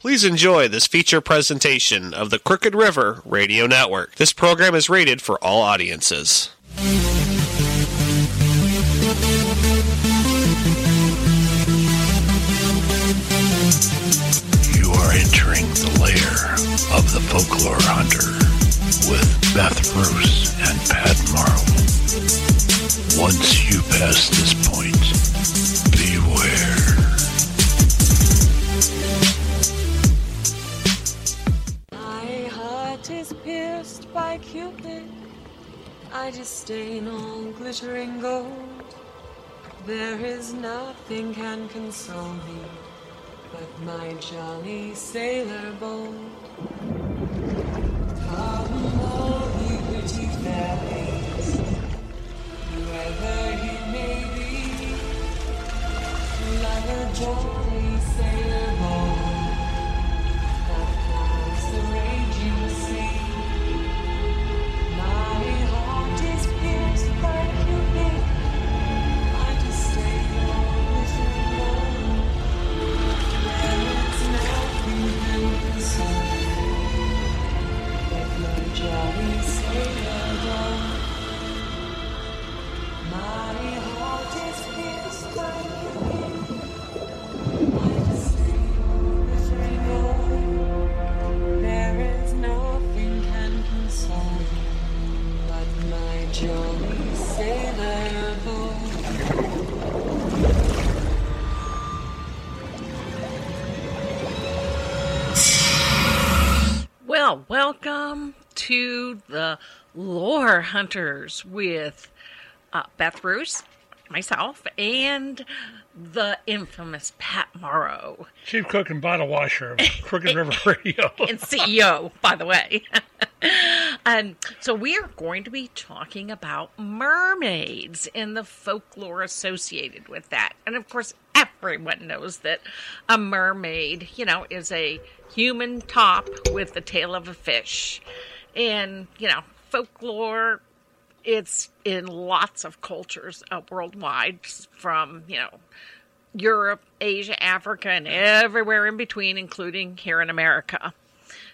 Please enjoy this feature presentation of the Crooked River Radio Network. This program is rated for all audiences. You are entering the lair of the folklore hunter with Beth Bruce and Pat Morrow. Once you pass this point, beware. By Cupid. I disdain all glittering gold. There is nothing can console me but my jolly sailor bold. Come, all ye pretty fair ladies, whoever he may be, like a Well, welcome to the Lore Hunters with uh, Beth Bruce, myself, and the infamous Pat Morrow, Chief cook and bottle washer of Crooked River Radio. and CEO, by the way. um, so, we are going to be talking about mermaids and the folklore associated with that. And of course, everyone knows that a mermaid, you know, is a human top with the tail of a fish. And, you know, folklore, it's in lots of cultures uh, worldwide, from, you know, Europe, Asia, Africa, and everywhere in between, including here in America.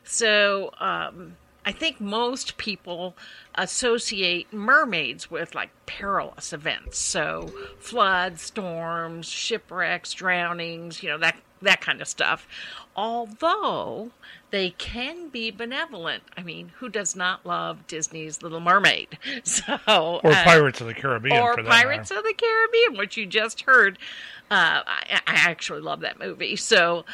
So, um, I think most people associate mermaids with like perilous events. So, floods, storms, shipwrecks, drownings, you know, that that kind of stuff. Although they can be benevolent. I mean, who does not love Disney's Little Mermaid? So, Or uh, Pirates of the Caribbean. or for that Pirates matter. of the Caribbean, which you just heard. Uh, I, I actually love that movie. So,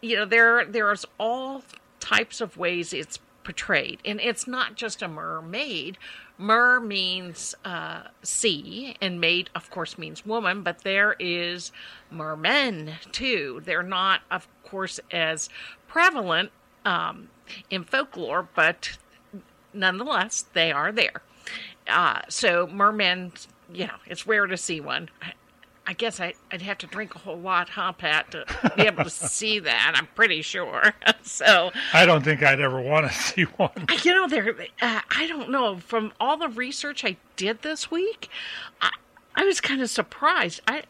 you know, there there's all types of ways it's portrayed, and it's not just a mermaid. Mer means uh, sea, and maid, of course, means woman. But there is mermen too. They're not, of course, as prevalent um, in folklore, but nonetheless, they are there. Uh, so mermen, you know, it's rare to see one. I, guess I, I'd have to drink a whole lot, huh, Pat, to be able to see that. I'm pretty sure. so, I don't think I'd ever want to see one. you know, there. Uh, I don't know. From all the research I did this week, I, I was kind of surprised. I,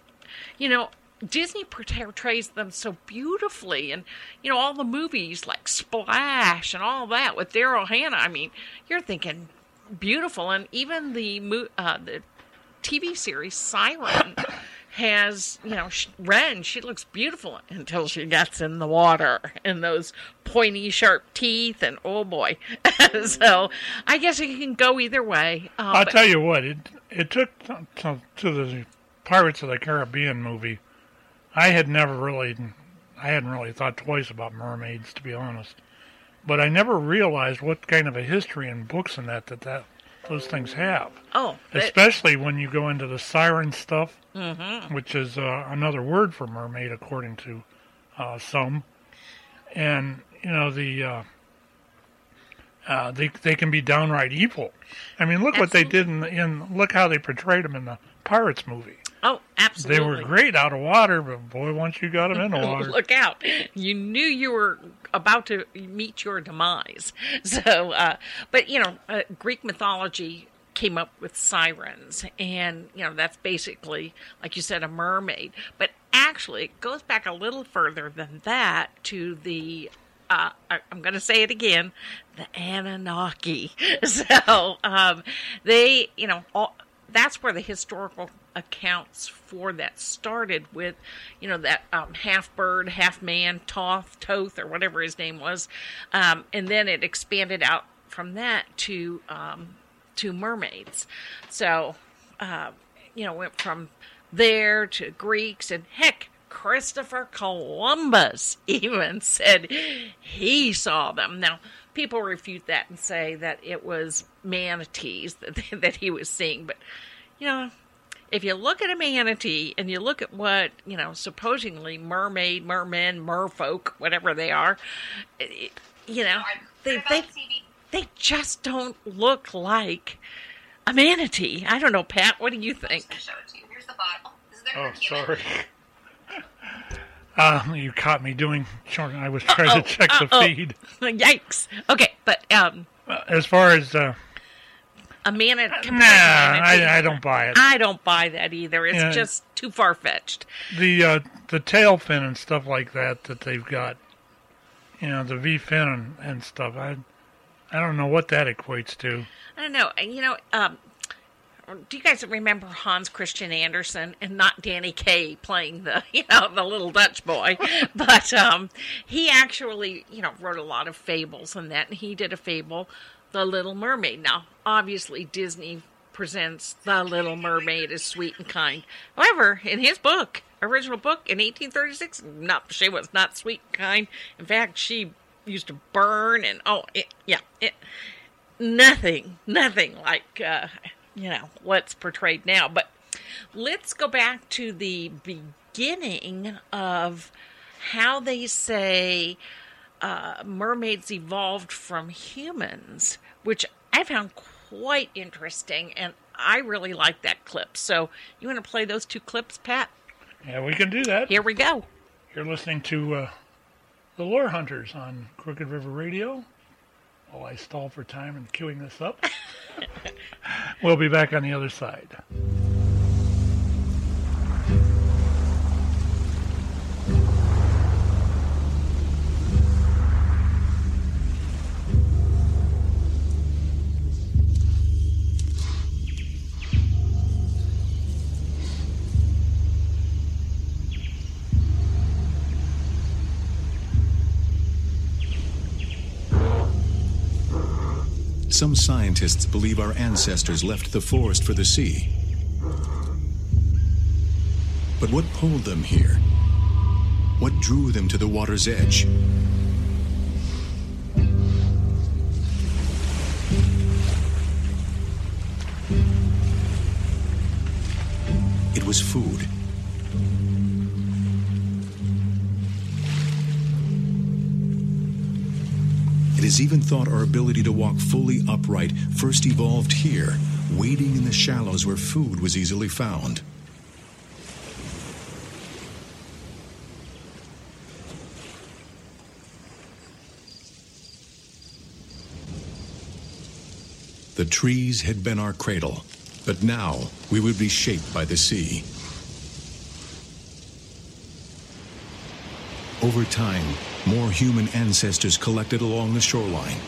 you know, Disney portrays them so beautifully, and you know, all the movies like Splash and all that with Daryl Hannah. I mean, you're thinking beautiful, and even the uh, the TV series Siren has, you know, sh- Ren, she looks beautiful until she gets in the water and those pointy, sharp teeth, and oh boy. so I guess it can go either way. Uh, I'll but- tell you what, it it took to, to, to the Pirates of the Caribbean movie. I had never really, I hadn't really thought twice about mermaids, to be honest. But I never realized what kind of a history in books and that that, that those things have. oh, Especially when you go into the siren stuff, Mhm. which is uh, another word for mermaid, according to uh, some. and you know the uh, uh, they they can be downright evil. I mean, look what they did in, in look how they portrayed them in the Pirates movie. Oh, absolutely. They were great out of water, but boy, once you got them in the water, Look out. You knew you were about to meet your demise. So, uh, but, you know, uh, Greek mythology came up with sirens. And, you know, that's basically, like you said, a mermaid. But actually, it goes back a little further than that to the. Uh, I- I'm going to say it again, the Anunnaki. So um, they, you know, all, that's where the historical accounts for that started with, you know, that um, half bird, half man, Thoth, Thoth, or whatever his name was, um, and then it expanded out from that to um, to mermaids. So, uh, you know, went from there to Greeks, and heck, Christopher Columbus even said he saw them. Now, people refute that and say that it was manatees that that he was seeing, but you know, if you look at a manatee and you look at what you know, supposedly mermaid, mermen, merfolk, whatever they are, it, you know, they they they just don't look like a manatee. I don't know, Pat. What do you think? show it to you. Here's the bottle. This is their Oh, document. sorry. Uh, you caught me doing. I was trying to check the Uh-oh. feed. Yikes. Okay, but um, Uh, as far as uh, a manatee. nah, I, I don't buy it. I don't buy that either. It's Yeah. just too far fetched. The uh, the tail fin and stuff like that that they've got, you know, the V fin and, and stuff. I I don't know what that equates to. I don't know. You know, um, do you guys remember Hans Christian Andersen and not Danny Kaye playing the, you know, the little Dutch boy? but um, he actually, you know, wrote a lot of fables and that. And he did a fable, The Little Mermaid. Now, obviously, Disney presents The Little Mermaid as sweet and kind. However, in his book, original book in 1836, no, she was not sweet and kind. In fact, she used to burn and oh, it, yeah, it nothing, nothing like uh, you know what's portrayed now. But let's go back to the beginning of how they say uh, mermaids evolved from humans, which I found quite interesting, and I really like that clip. So you want to play those two clips, Pat? Yeah, we can do that. Here we go. You're listening to uh, the Lore Hunters on Crooked River Radio. While I stall for time and queuing this up, we'll be back on the other side. Some scientists believe our ancestors left the forest for the sea. But what pulled them here? What drew them to the water's edge? It was food. Is even thought our ability to walk fully upright first evolved here, wading in the shallows where food was easily found. The trees had been our cradle, but now we would be shaped by the sea. Over time, more human ancestors collected along the shoreline.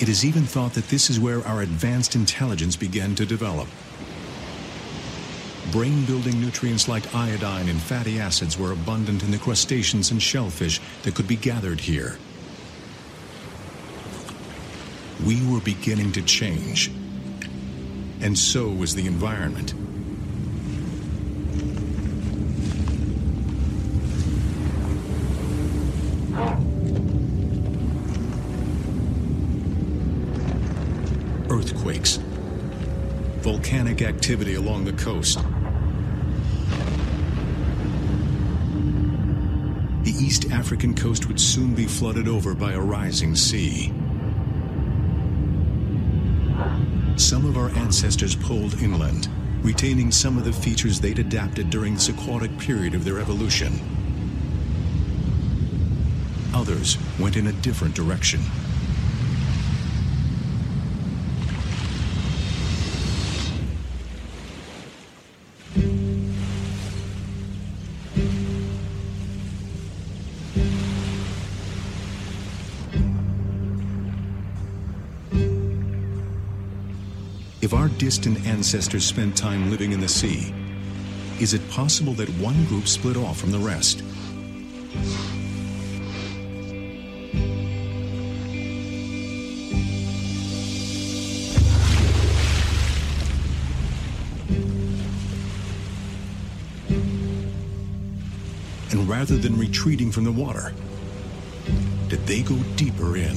It is even thought that this is where our advanced intelligence began to develop. Brain building nutrients like iodine and fatty acids were abundant in the crustaceans and shellfish that could be gathered here. We were beginning to change. And so was the environment. Activity along the coast. The East African coast would soon be flooded over by a rising sea. Some of our ancestors poled inland, retaining some of the features they'd adapted during this aquatic period of their evolution. Others went in a different direction. Distant ancestors spent time living in the sea, is it possible that one group split off from the rest? And rather than retreating from the water, did they go deeper in?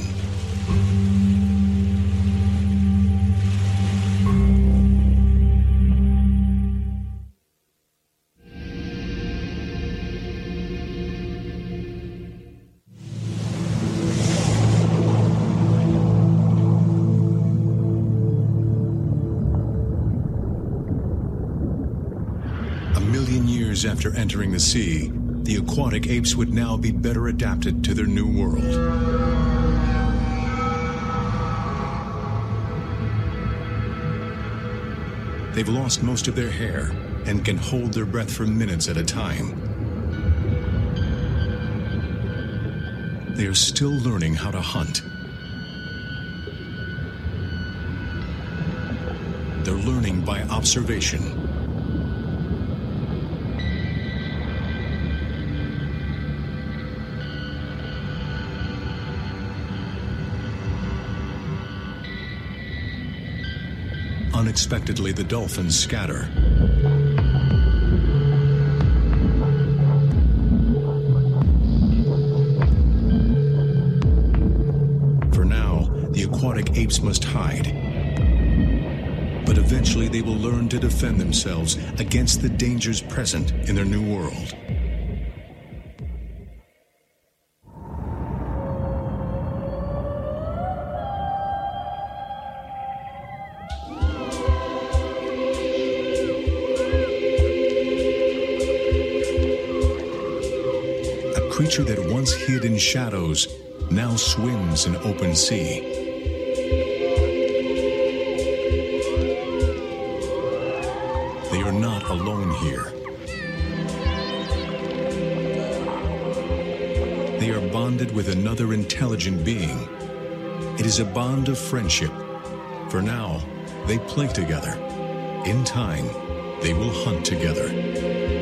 Years after entering the sea, the aquatic apes would now be better adapted to their new world. They've lost most of their hair and can hold their breath for minutes at a time. They are still learning how to hunt. They're learning by observation. Unexpectedly, the dolphins scatter. For now, the aquatic apes must hide. But eventually, they will learn to defend themselves against the dangers present in their new world. Hid in shadows now swims in open sea. They are not alone here. They are bonded with another intelligent being. It is a bond of friendship. For now, they play together. In time, they will hunt together.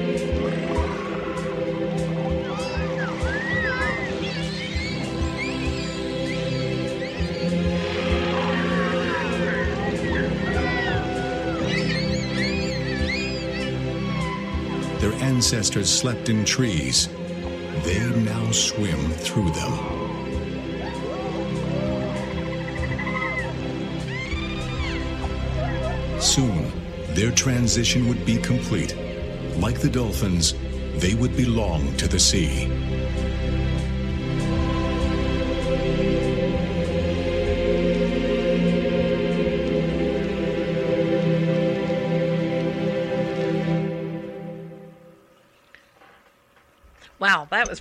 Ancestors slept in trees. They now swim through them. Soon, their transition would be complete. Like the dolphins, they would belong to the sea.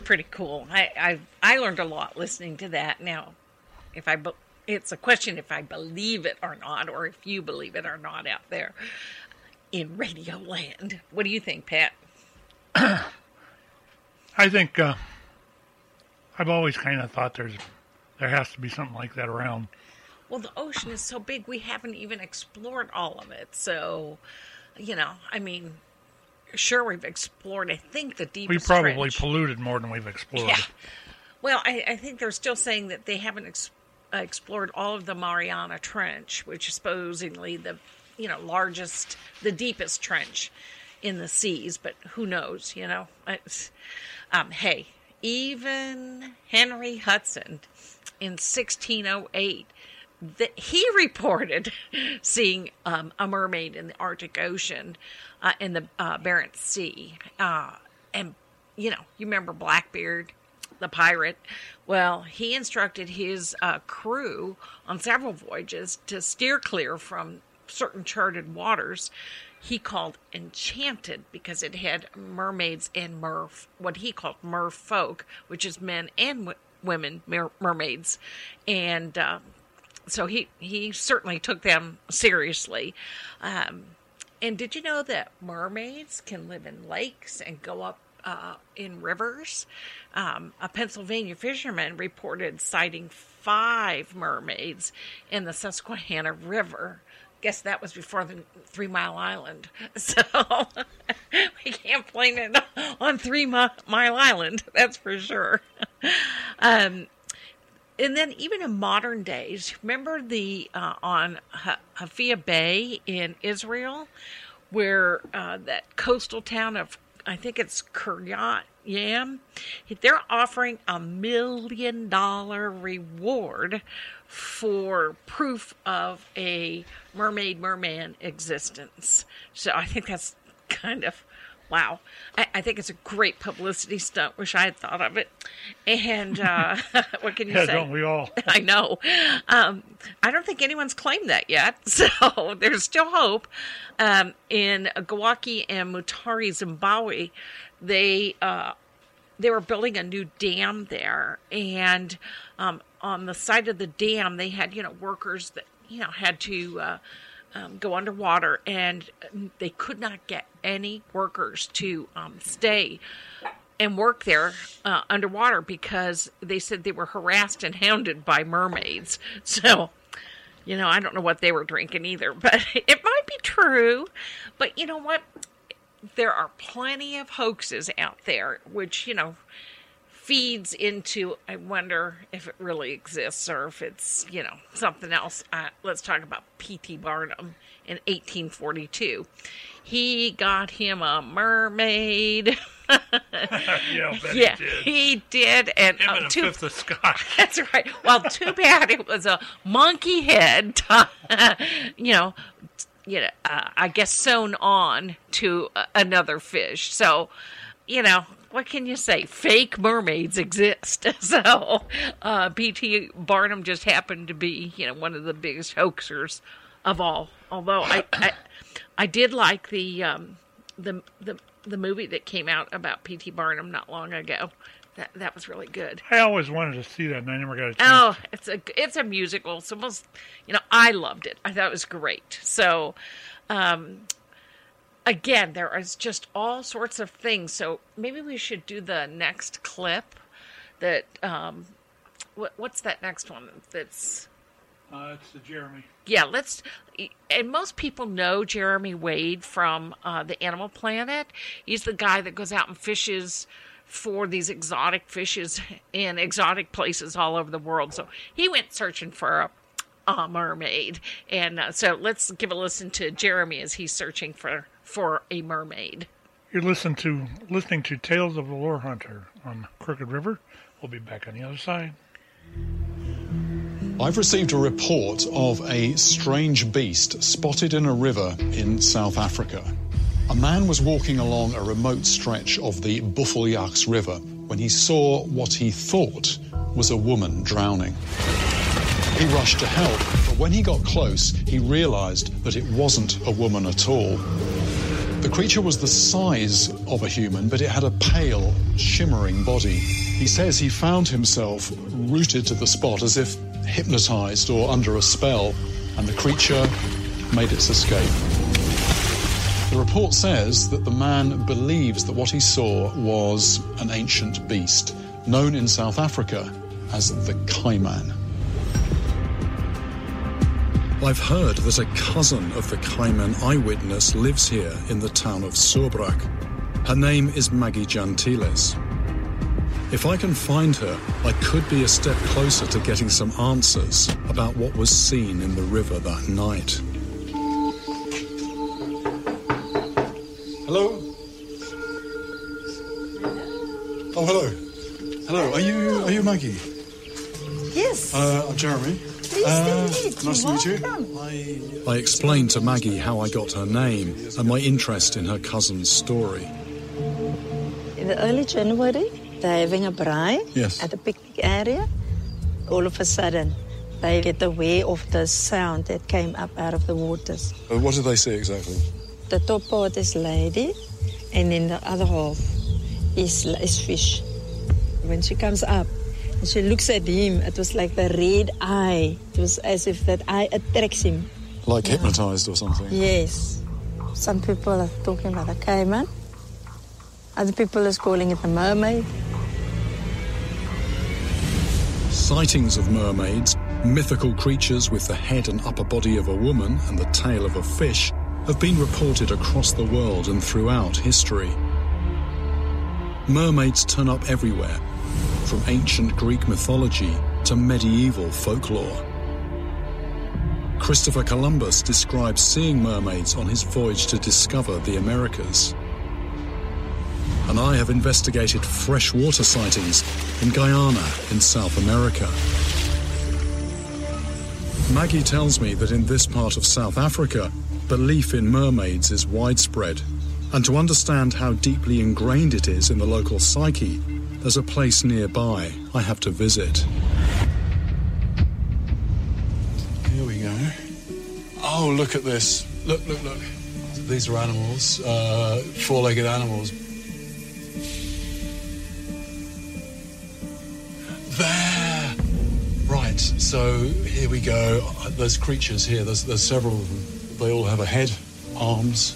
Pretty cool. I, I I learned a lot listening to that. Now, if I be, it's a question if I believe it or not, or if you believe it or not out there in Radio Land. What do you think, Pat? I think uh, I've always kind of thought there's there has to be something like that around. Well, the ocean is so big, we haven't even explored all of it. So, you know, I mean, sure, we've explored. I think the deepest. We probably polluted more than we've explored. Yeah. Well, I, I think they're still saying that they haven't ex- uh, explored all of the Mariana Trench, which is supposedly the, you know, largest, the deepest trench in the seas. But who knows? You know. Um, hey, even Henry Hudson in 1608. That he reported seeing um, a mermaid in the Arctic Ocean, uh, in the uh, Barents Sea, uh, and you know, you remember Blackbeard the pirate. Well, he instructed his uh, crew on several voyages to steer clear from certain charted waters. He called enchanted because it had mermaids and mer, what he called merfolk, which is men and w- women mer- mermaids, and uh, so he he certainly took them seriously. Um, and did you know that mermaids can live in lakes and go up uh, in rivers? Um, a Pennsylvania fisherman reported sighting five mermaids in the Susquehanna River. Guess that was before the Three Mile Island. So we can't blame it on Three Mile Island, that's for sure. Um, and then even in modern days, remember the uh, on Ha- Hafia Bay in Israel, where uh, that coastal town of I think it's Kiryat Yam, they're offering a million dollar reward for proof of a mermaid merman existence. So I think that's kind of wow. I, I think it's a great publicity stunt. Wish I had thought of it. And uh, what can you Yeah, say? don't we all? I know. Um, I don't think anyone's claimed that yet, so there's still hope. Um, in Gawaki and Mutare, Zimbabwe, they uh, they were building a new dam there, and um, on the side of the dam, they had you know workers that you know had to. Uh, um, go underwater, and they could not get any workers to um, stay and work there uh, underwater because they said they were harassed and hounded by mermaids. So, you know, I don't know what they were drinking either, but it might be true. But you know what? There are plenty of hoaxes out there, which, you know, feeds into I wonder if it really exists or if it's, you know, something else. Uh, let's talk about P.T. Barnum in 1842. He got him a mermaid. Yeah, yeah, he did. he did. And Him uh, and a too, fifth of scotch. that's right. Well, too bad it was a monkey head, you know, you know, uh, I guess sewn on to uh, another fish. So, you know, what can you say? Fake mermaids exist. So, uh, P.T. Barnum just happened to be, you know, one of the biggest hoaxers of all. Although I, I, I did like the, um, the, the, the movie that came out about P.T. Barnum not long ago. That that was really good. I always wanted to see that, and I never got a chance. Oh, it's a it's a musical. So most, you know, I loved it. I thought it was great. So, um, again, there is just all sorts of things. So maybe we should do the next clip. That um, what what's that next one? That's Uh, it's the Jeremy. yeah. Let's and most people know Jeremy Wade from uh, the Animal Planet. He's the guy that goes out and fishes for these exotic fishes in exotic places all over the world. So he went searching for a, a mermaid, and uh, so let's give a listen to Jeremy as he's searching for for a mermaid. You're listening to listening to Tales of the Lore Hunter on Crooked River. We'll be back on the other side. I've received a report of a strange beast spotted in a river in South Africa. A man was walking along a remote stretch of the Buffeljags River when he saw what he thought was a woman drowning. He rushed to help, but when he got close, he realized that it wasn't a woman at all. The creature was the size of a human, but it had a pale, shimmering body. He says he found himself rooted to the spot as if hypnotized or under a spell, and the creature made its escape. The report says that the man believes that what he saw was an ancient beast, known in South Africa as the Kaaiman. I've heard that a cousin of the Kaaiman eyewitness lives here in the town of Suurbraak. Her name is Maggie Gentiles. If I can find her, I could be a step closer to getting some answers about what was seen in the river that night. Hello? Oh, hello. Hello, are you are you Maggie? Yes. Uh, I'm Jeremy. Pleased Uh, to meet you. nice to meet you. I explained to Maggie how I got her name and my interest in her cousin's story. In the early January, they're having a braai Yes. at the picnic area. All of a sudden, they get aware of the sound that came up out of the waters. Uh, what did they see exactly? The top part is lady, and then the other half is, is fish. When she comes up and she looks at him, it was like the red eye. It was as if that eye attracts him. Like hypnotized or something? Yes. Some people are talking about a caiman. Other people is calling it a mermaid. Sightings of mermaids, mythical creatures with the head and upper body of a woman and the tail of a fish, have been reported across the world and throughout history. Mermaids turn up everywhere, from ancient Greek mythology to medieval folklore. Christopher Columbus describes seeing mermaids on his voyage to discover the Americas. And I have investigated freshwater sightings in Guyana in South America. Maggie tells me that in this part of South Africa, belief in mermaids is widespread. And to understand how deeply ingrained it is in the local psyche, there's a place nearby I have to visit. Here we go. Oh, look at this. Look, look, look. These are animals, uh, four legged animals. There! Right, so here we go. There's creatures here, there's, there's several of them. They all have a head, arms,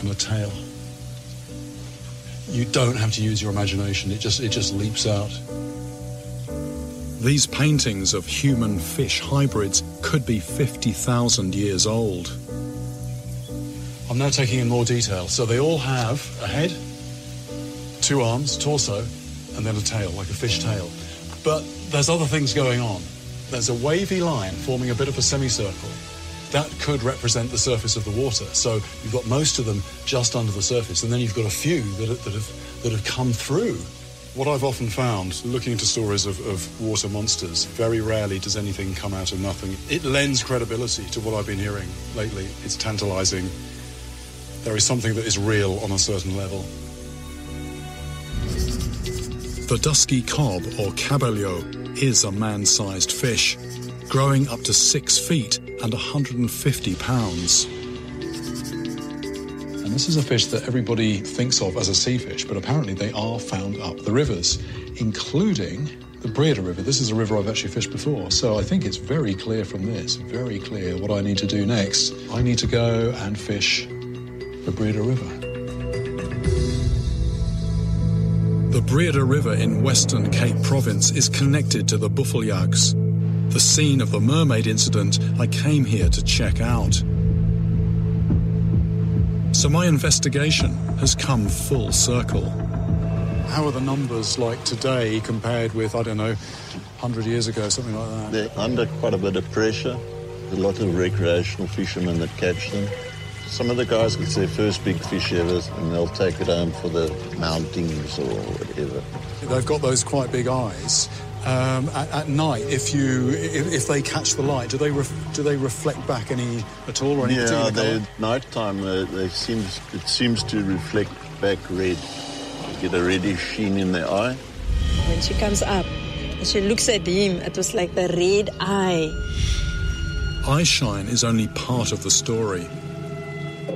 and a tail. You don't have to use your imagination, it just, it just leaps out. These paintings of human fish hybrids could be 50,000 years old. I'm now taking in more detail. So they all have a head, two arms, torso, and then a tail, like a fish tail. But there's other things going on. There's a wavy line forming a bit of a semicircle. That could represent the surface of the water. So you've got most of them just under the surface, and then you've got a few that, are- that, have, that have come through. What I've often found, looking into stories of, of water monsters, very rarely does anything come out of nothing. It lends credibility to what I've been hearing lately. It's tantalizing. There is something that is real on a certain level. The dusky cob, or kabeljou, is a man sized fish, growing up to six feet and 150 pounds. And this is a fish that everybody thinks of as a sea fish, but apparently they are found up the rivers, including the Breede River. This is a river I've actually fished before, so I think it's very clear from this, very clear what I need to do next. I need to go and fish the Breede River. The Breede River in Western Cape Province is connected to the Buffeljags, the scene of the mermaid incident I came here to check out. So my investigation has come full circle. How are the numbers like today compared with, I don't know, 100 years ago, something like that? They're under quite a bit of pressure. There's a lot of recreational fishermen that catch them. Some of the guys get their first big fish ever and they'll take it home for the mountings or whatever. They've got those quite big eyes. Um, at, at night, if you if, if they catch the light, do they ref, do they reflect back any at all or any Yeah, particular they, colour? nighttime uh, they seems it seems to reflect back red. You get a reddish sheen in their eye. When she comes up and she looks at him, it was like the red eye. Eye shine is only part of the story.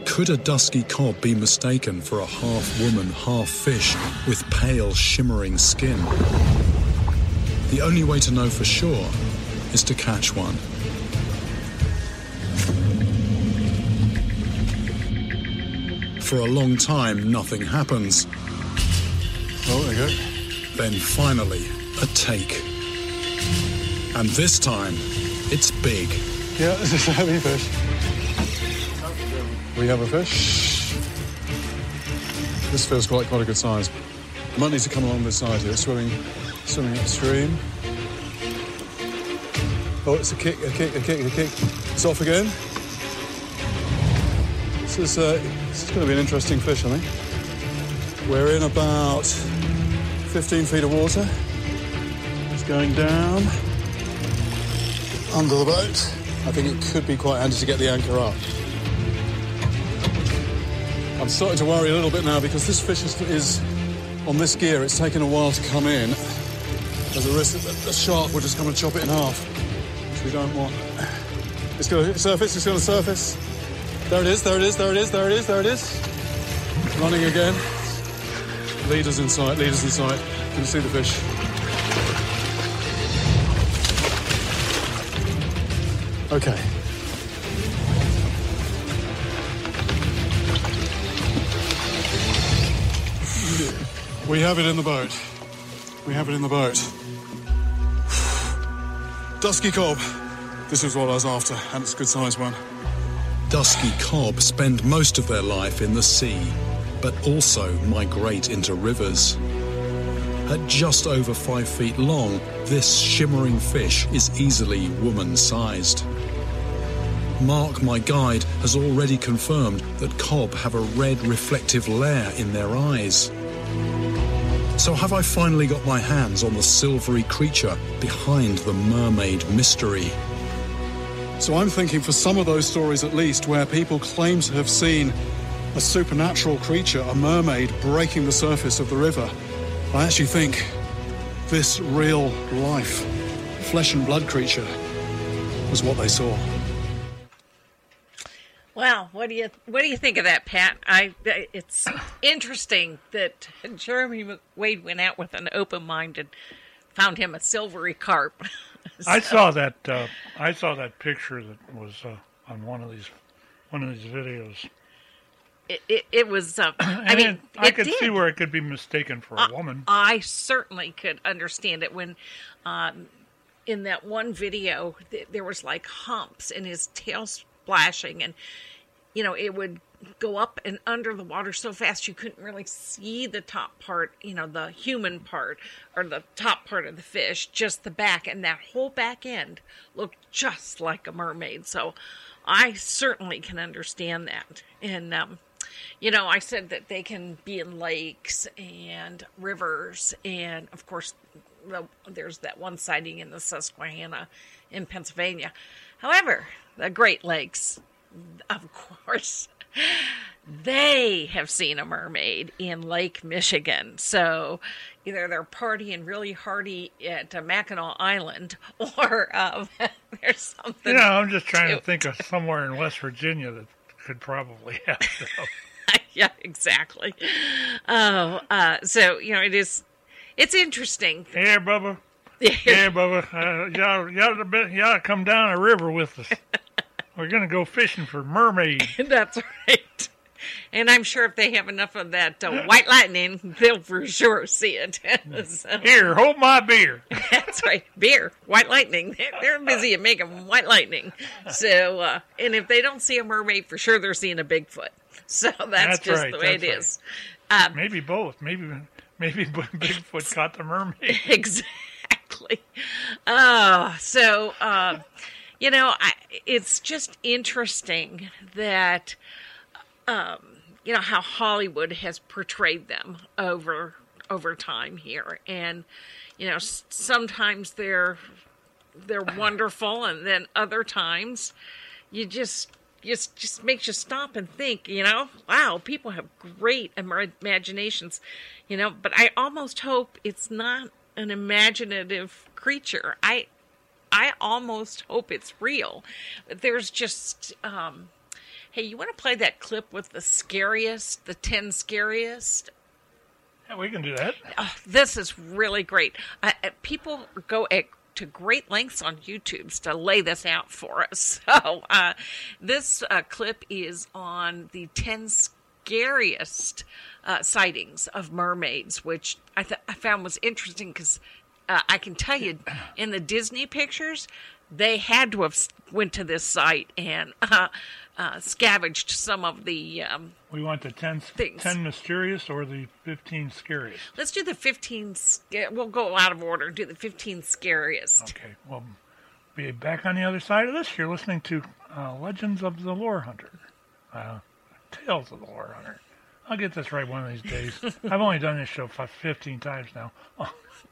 Could a dusky cob be mistaken for a half woman, half fish with pale, shimmering skin? The only way to know for sure is to catch one. For a long time, nothing happens. Oh, there you go. Then finally, a take. And this time, it's big. Yeah, this is a heavy fish. We have a fish. This feels quite quite a good size. Need to come along this side here, swimming, swimming upstream. Oh, it's a kick, a kick, a kick, a kick. It's off again. This is, uh, this is going to be an interesting fish, I think. We're in about 15 feet of water. It's going down under the boat. I think it could be quite handy to get the anchor up. I'm starting to worry a little bit now because this fish is, is on this gear, it's taken a while to come in. There's a risk that the shark will just come and chop it in half, which we don't want. It's going to surface, it's going to surface. There it is, there it is, there it is, there it is, there it is. Running again. Leaders in sight, leaders in sight. Can you see the fish? Okay. We have it in the boat. We have it in the boat. Dusky cob. This is what I was after, and it's a good sized one. Dusky cob spend most of their life in the sea, but also migrate into rivers. At just over five feet long, this shimmering fish is easily woman sized. Mark, my guide, has already confirmed that cob have a red reflective layer in their eyes. So, have I finally got my hands on the silvery creature behind the mermaid mystery? So I'm thinking for some of those stories at least where people claim to have seen a supernatural creature, a mermaid, breaking the surface of the river, I actually think this real life, flesh and blood creature was what they saw. Well, what do you what do you think of that, Pat? I it's interesting that Jeremy Wade went out with an open mind and found him a silvery carp. I saw that. Uh, I saw that picture that was uh, on one of these one of these videos. It, it, it was. Um, I mean, I could did. see where it could be mistaken for a woman. I certainly could understand it when, um, in that one video, th- there was like humps and his tail splashing, and you know it would go up and under the water so fast you couldn't really see the top part, you know, the human part or the top part of the fish, just the back, and that whole back end looked just like a mermaid. So, I certainly can understand that, and um, you know, I said that they can be in lakes and rivers, and of course, the, there's that one sighting in the Susquehanna in Pennsylvania. However, the Great Lakes, of course, they have seen a mermaid in Lake Michigan. So either they're partying really hardy at uh, Mackinac Island, or um, there's something. You know, I'm just trying to to think of somewhere in West Virginia that could probably have. them. yeah, exactly. Oh, uh, so you know, it is. It's interesting. Yeah, Bubba. Yeah, Bubba. Uh, y'all, y'all, y'all come down a river with us. We're gonna go fishing for mermaids. That's right. And I'm sure if they have enough of that uh, white lightning, they'll for sure see it. So- Here, hold my beer. That's right. Beer, white lightning. They're, they're busy at making white lightning. So, uh, and if they don't see a mermaid, for sure they're seeing a Bigfoot. So that's, That's just right, the way it right. is. Um, Maybe both. Maybe maybe Bigfoot caught the mermaid. exactly. Oh, so um, you know, I, it's just interesting that um, you know how Hollywood has portrayed them over over time here, and you know sometimes they're they're wonderful, and then other times you just just just makes you stop and think you know? Wow people have great imaginations you know? But i almost hope it's not an imaginative creature. I i almost hope it's real there's just um hey you want to play that clip with the scariest the 10 scariest Yeah, we can do that. Oh, this is really great. Uh, people go at, to great lengths on YouTube to lay this out for us. So, uh, this uh, clip is on the 10 scariest uh, sightings of mermaids, which I, th- I found was interesting because uh, I can tell you in the Disney pictures, they had to have went to this site and uh, uh, scavenged some of the um, We want the 10, Things. 10 mysterious or the 15 scariest. Let's do the 15. sca- We'll go out of order. Do the 15 scariest. Okay, well, be back on the other side of this. You're listening to uh, Legends of the Lore Hunter. Uh, Tales of the Lore Hunter. I'll get this right one of these days. I've only done this show 15 times now.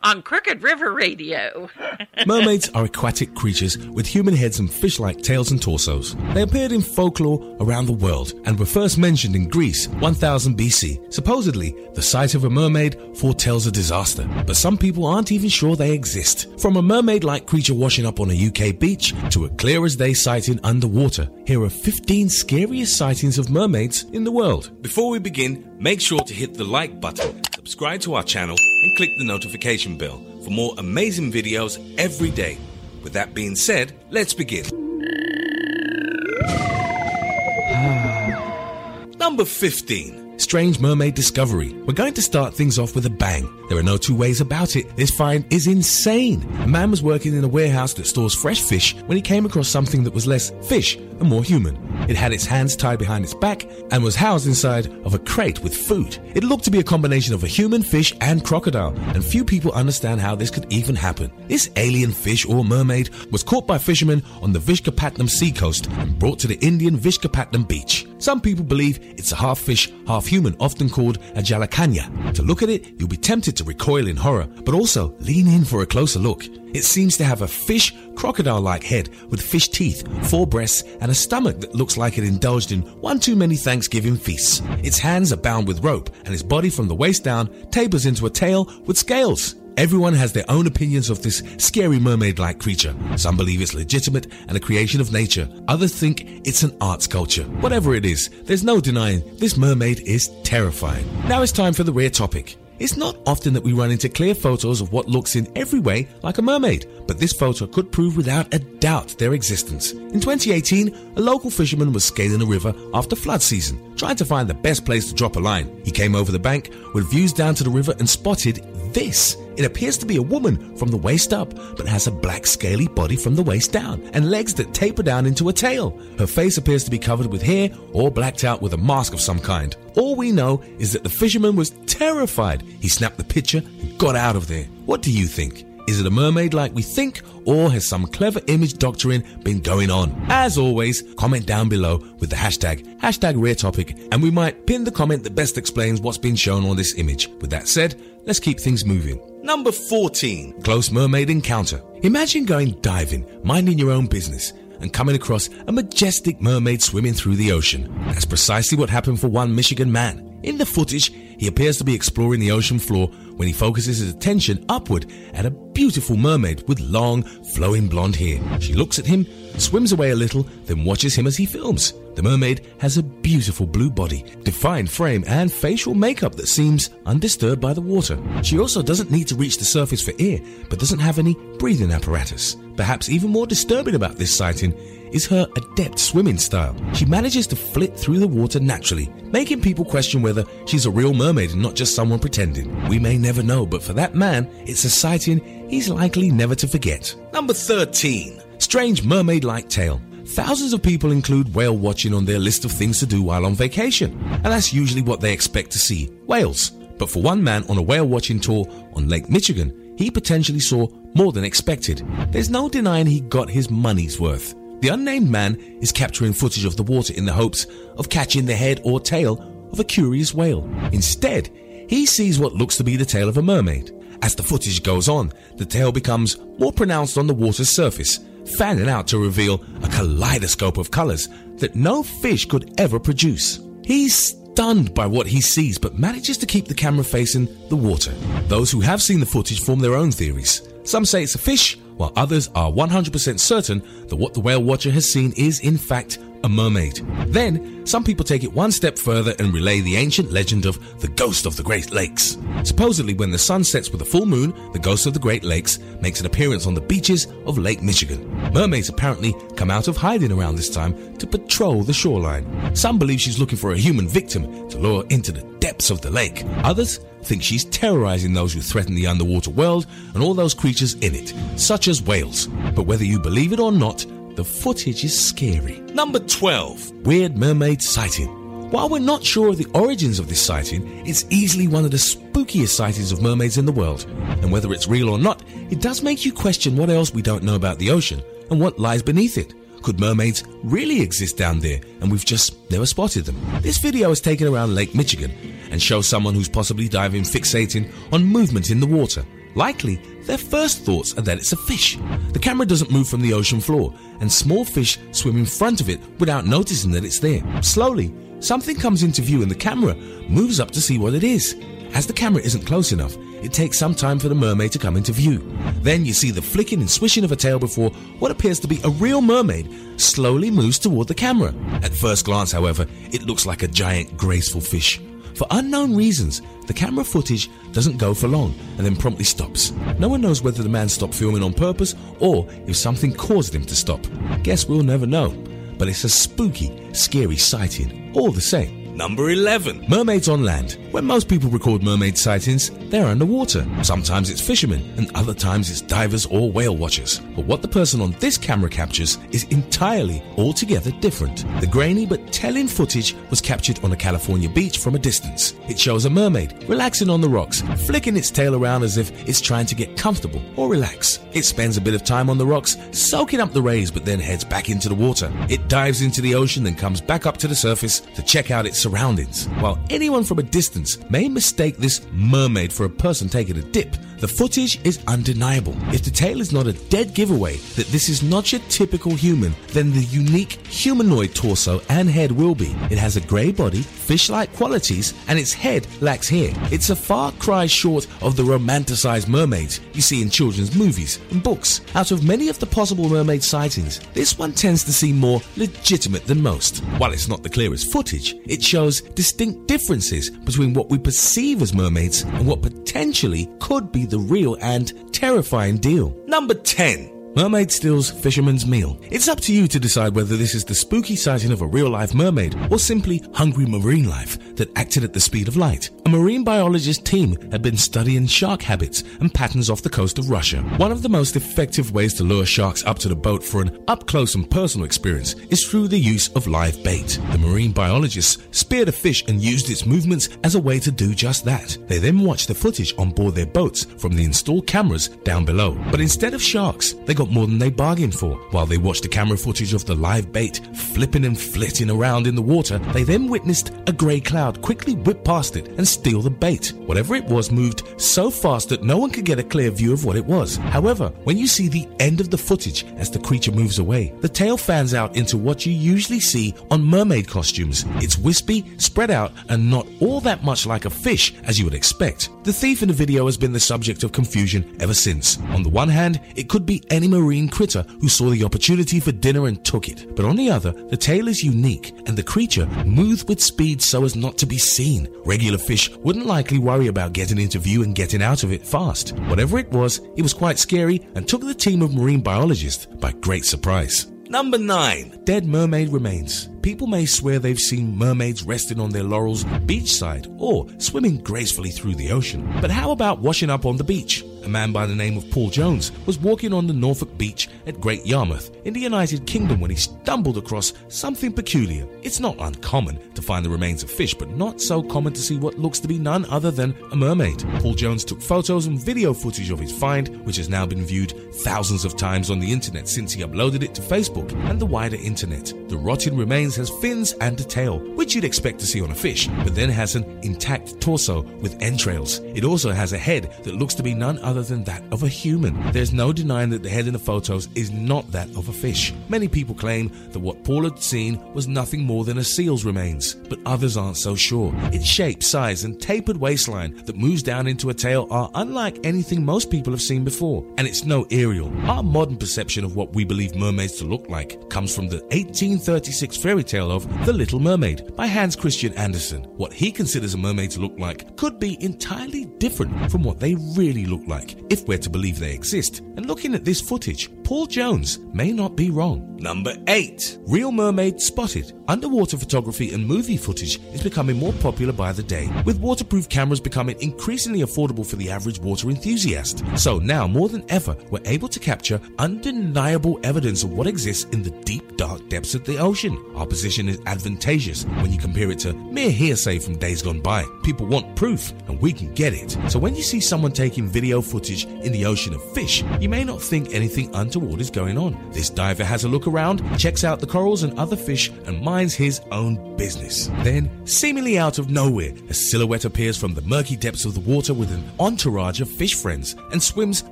On Crooked River Radio. Mermaids are aquatic creatures with human heads and fish like tails and torsos. They appeared in folklore around the world and were first mentioned in Greece 1000 BC. Supposedly, the sight of a mermaid foretells a disaster, but some people aren't even sure they exist. From a mermaid like creature washing up on a UK beach to a clear as day sighting underwater, here are 15 scariest sightings of mermaids in the world. Before we begin, make sure to hit the like button, subscribe to our channel, and click the notification bell for more amazing videos every day. With that being said, let's begin. Number 15. Strange Mermaid Discovery. We're going to start things off with a bang. There are no two ways about it. This find is insane. A man was working in a warehouse that stores fresh fish when he came across something that was less fish and more human. It had its hands tied behind its back and was housed inside of a crate with food. It looked to be a combination of a human, fish, and crocodile, and few people understand how this could even happen. This alien fish or mermaid was caught by fishermen on the Vizagapatam seacoast and brought to the Indian Visakhapatnam beach. Some people believe it's a half fish, half human, often called a jalakanya. To look at it, you'll be tempted to recoil in horror, but also lean in for a closer look. It seems to have a fish, crocodile like head with fish teeth, four breasts, and a stomach that looks like it indulged in one too many Thanksgiving feasts. Its hands are bound with rope, and its body from the waist down tapers into a tail with scales. Everyone has their own opinions of this scary mermaid like creature. Some believe it's legitimate and a creation of nature. Others think it's an art sculpture. Whatever it is, there's no denying this mermaid is terrifying. Now it's time for the rare topic. It's not often that we run into clear photos of what looks in every way like a mermaid, but this photo could prove without a doubt their existence. In 2018, a local fisherman was scaling a river after flood season, trying to find the best place to drop a line. He came over the bank with views down to the river and spotted this. It appears to be a woman from the waist up, but has a black scaly body from the waist down and legs that taper down into a tail. Her face appears to be covered with hair or blacked out with a mask of some kind. All we know is that the fisherman was terrified. He snapped the picture and got out of there. What do you think? Is it a mermaid like we think, or has some clever image doctoring been going on? As always, comment down below with the hashtag, hashtag rare topic, and we might pin the comment that best explains what's been shown on this image. With that said, let's keep things moving. Number 14. Close mermaid encounter. Imagine going diving, minding your own business, and coming across a majestic mermaid swimming through the ocean. That's precisely what happened for one Michigan man. In the footage, he appears to be exploring the ocean floor when he focuses his attention upward at a beautiful mermaid with long, flowing blonde hair. She looks at him, swims away a little, then watches him as he films. The mermaid has a beautiful blue body, defined frame, and facial makeup that seems undisturbed by the water. She also doesn't need to reach the surface for air, but doesn't have any breathing apparatus. Perhaps even more disturbing about this sighting is her adept swimming style. She manages to flit through the water naturally, making people question whether she's a real mermaid and not just someone pretending. We may never know, but for that man, it's a sighting he's likely never to forget. Number 13. Strange mermaid like tale. Thousands of people include whale watching on their list of things to do while on vacation, and that's usually what they expect to see whales. But for one man on a whale watching tour on Lake Michigan, he potentially saw more than expected. There's no denying he got his money's worth. The unnamed man is capturing footage of the water in the hopes of catching the head or tail of a curious whale. Instead, he sees what looks to be the tail of a mermaid. As the footage goes on, the tail becomes more pronounced on the water's surface, fanning out to reveal a kaleidoscope of colors that no fish could ever produce. He's stunned by what he sees, but manages to keep the camera facing the water. Those who have seen the footage form their own theories. Some say it's a fish, while others are 100% certain that what the whale watcher has seen is, in fact, a mermaid. Then, some people take it one step further and relay the ancient legend of the ghost of the Great Lakes. Supposedly, when the sun sets with a full moon, the ghost of the Great Lakes makes an appearance on the beaches of Lake Michigan. Mermaids apparently come out of hiding around this time to patrol the shoreline. Some believe she's looking for a human victim to lure into the depths of the lake. Others think she's terrorizing those who threaten the underwater world and all those creatures in it, such as whales. But whether you believe it or not, the footage is scary. Number 12. Weird mermaid sighting. While we're not sure of the origins of this sighting, it's easily one of the spookiest sightings of mermaids in the world. And whether it's real or not, it does make you question what else we don't know about the ocean and what lies beneath it. Could mermaids really exist down there and we've just never spotted them? This video is taken around Lake Michigan and shows someone who's possibly diving fixating on movement in the water. Likely, their first thoughts are that it's a fish. The camera doesn't move from the ocean floor, and small fish swim in front of it without noticing that it's there. Slowly, something comes into view and the camera moves up to see what it is. As the camera isn't close enough, it takes some time for the mermaid to come into view. Then you see the flicking and swishing of a tail before what appears to be a real mermaid slowly moves toward the camera. At first glance, however, it looks like a giant, graceful fish. For unknown reasons, the camera footage doesn't go for long and then promptly stops. No one knows whether the man stopped filming on purpose or if something caused him to stop. Guess we'll never know. But it's a spooky, scary sighting, all the same. Number 11. Mermaids on land. When most people record mermaid sightings, they're underwater. Sometimes it's fishermen, and other times it's divers or whale watchers. But what the person on this camera captures is entirely, altogether different. The grainy but telling footage was captured on a California beach from a distance. It shows a mermaid relaxing on the rocks, flicking its tail around as if it's trying to get comfortable or relax. It spends a bit of time on the rocks, soaking up the rays, but then heads back into the water. It dives into the ocean, then comes back up to the surface to check out its surroundings. While anyone from a distance may mistake this mermaid for a person taking a dip, the footage is undeniable. If the tail is not a dead giveaway that this is not your typical human, then the unique humanoid torso and head will be. It has a grey body, fish like qualities, and its head lacks hair. It's a far cry short of the romanticized mermaids you see in children's movies and books. Out of many of the possible mermaid sightings, this one tends to seem more legitimate than most. While it's not the clearest footage, it shows distinct differences between what we perceive as mermaids and what potentially could be the real and terrifying deal. Number 10. Mermaid steals fisherman's meal. It's up to you to decide whether this is the spooky sighting of a real life mermaid or simply hungry marine life that acted at the speed of light. A marine biologist team had been studying shark habits and patterns off the coast of Russia. One of the most effective ways to lure sharks up to the boat for an up close and personal experience is through the use of live bait. The marine biologists speared a fish and used its movements as a way to do just that. They then watched the footage on board their boats from the installed cameras down below. But instead of sharks, they got more than they bargained for. While they watched the camera footage of the live bait flipping and flitting around in the water, they then witnessed a grey cloud quickly whip past it and steal the bait. Whatever it was moved so fast that no one could get a clear view of what it was. However, when you see the end of the footage as the creature moves away, the tail fans out into what you usually see on mermaid costumes. It's wispy, spread out, and not all that much like a fish as you would expect. The thief in the video has been the subject of confusion ever since. On the one hand, it could be any marine critter who saw the opportunity for dinner and took it. But on the other, the tail is unique and the creature moves with speed so as not to be seen. Regular fish wouldn't likely worry about getting into view and getting out of it fast. Whatever it was, it was quite scary and took the team of marine biologists by great surprise. Number 9. Dead mermaid remains. People may swear they've seen mermaids resting on their laurels beachside or swimming gracefully through the ocean. But how about washing up on the beach? A man by the name of Paul Jones was walking on the Norfolk beach at Great Yarmouth in the United Kingdom when he stumbled across something peculiar. It's not uncommon to find the remains of fish, but not so common to see what looks to be none other than a mermaid. Paul Jones took photos and video footage of his find, which has now been viewed thousands of times on the internet since he uploaded it to Facebook and the wider internet. The rotting remains has fins and a tail, which you'd expect to see on a fish, but then has an intact torso with entrails. It also has a head that looks to be none other than that of a human. There's no denying that the head in the photos is not that of a fish. Many people claim that what Paul had seen was nothing more than a seal's remains, but others aren't so sure. Its shape, size, and tapered waistline that moves down into a tail are unlike anything most people have seen before, and it's no Ariel. Our modern perception of what we believe mermaids to look like comes from the 1836 fairy tale of The Little Mermaid by Hans Christian Andersen. What he considers a mermaid to look like could be entirely different from what they really look like, if we're to believe they exist. And looking at this footage, Paul Jones may not be wrong. Number 8. Real mermaid spotted. Underwater photography and movie footage is becoming more popular by the day, with waterproof cameras becoming increasingly affordable for the average water enthusiast. So now, more than ever, we're able to capture undeniable evidence of what exists in the deep dark depths of the ocean. Our position is advantageous when you compare it to mere hearsay from days gone by. People want proof, and we can get it. So when you see someone taking video footage in the ocean of fish, you may not think anything untoward is going on. This diver has a look around, checks out the corals and other fish, and minds his own business. Then, seemingly out of nowhere, a silhouette appears from the murky depths of the water with an entourage of fish friends and swims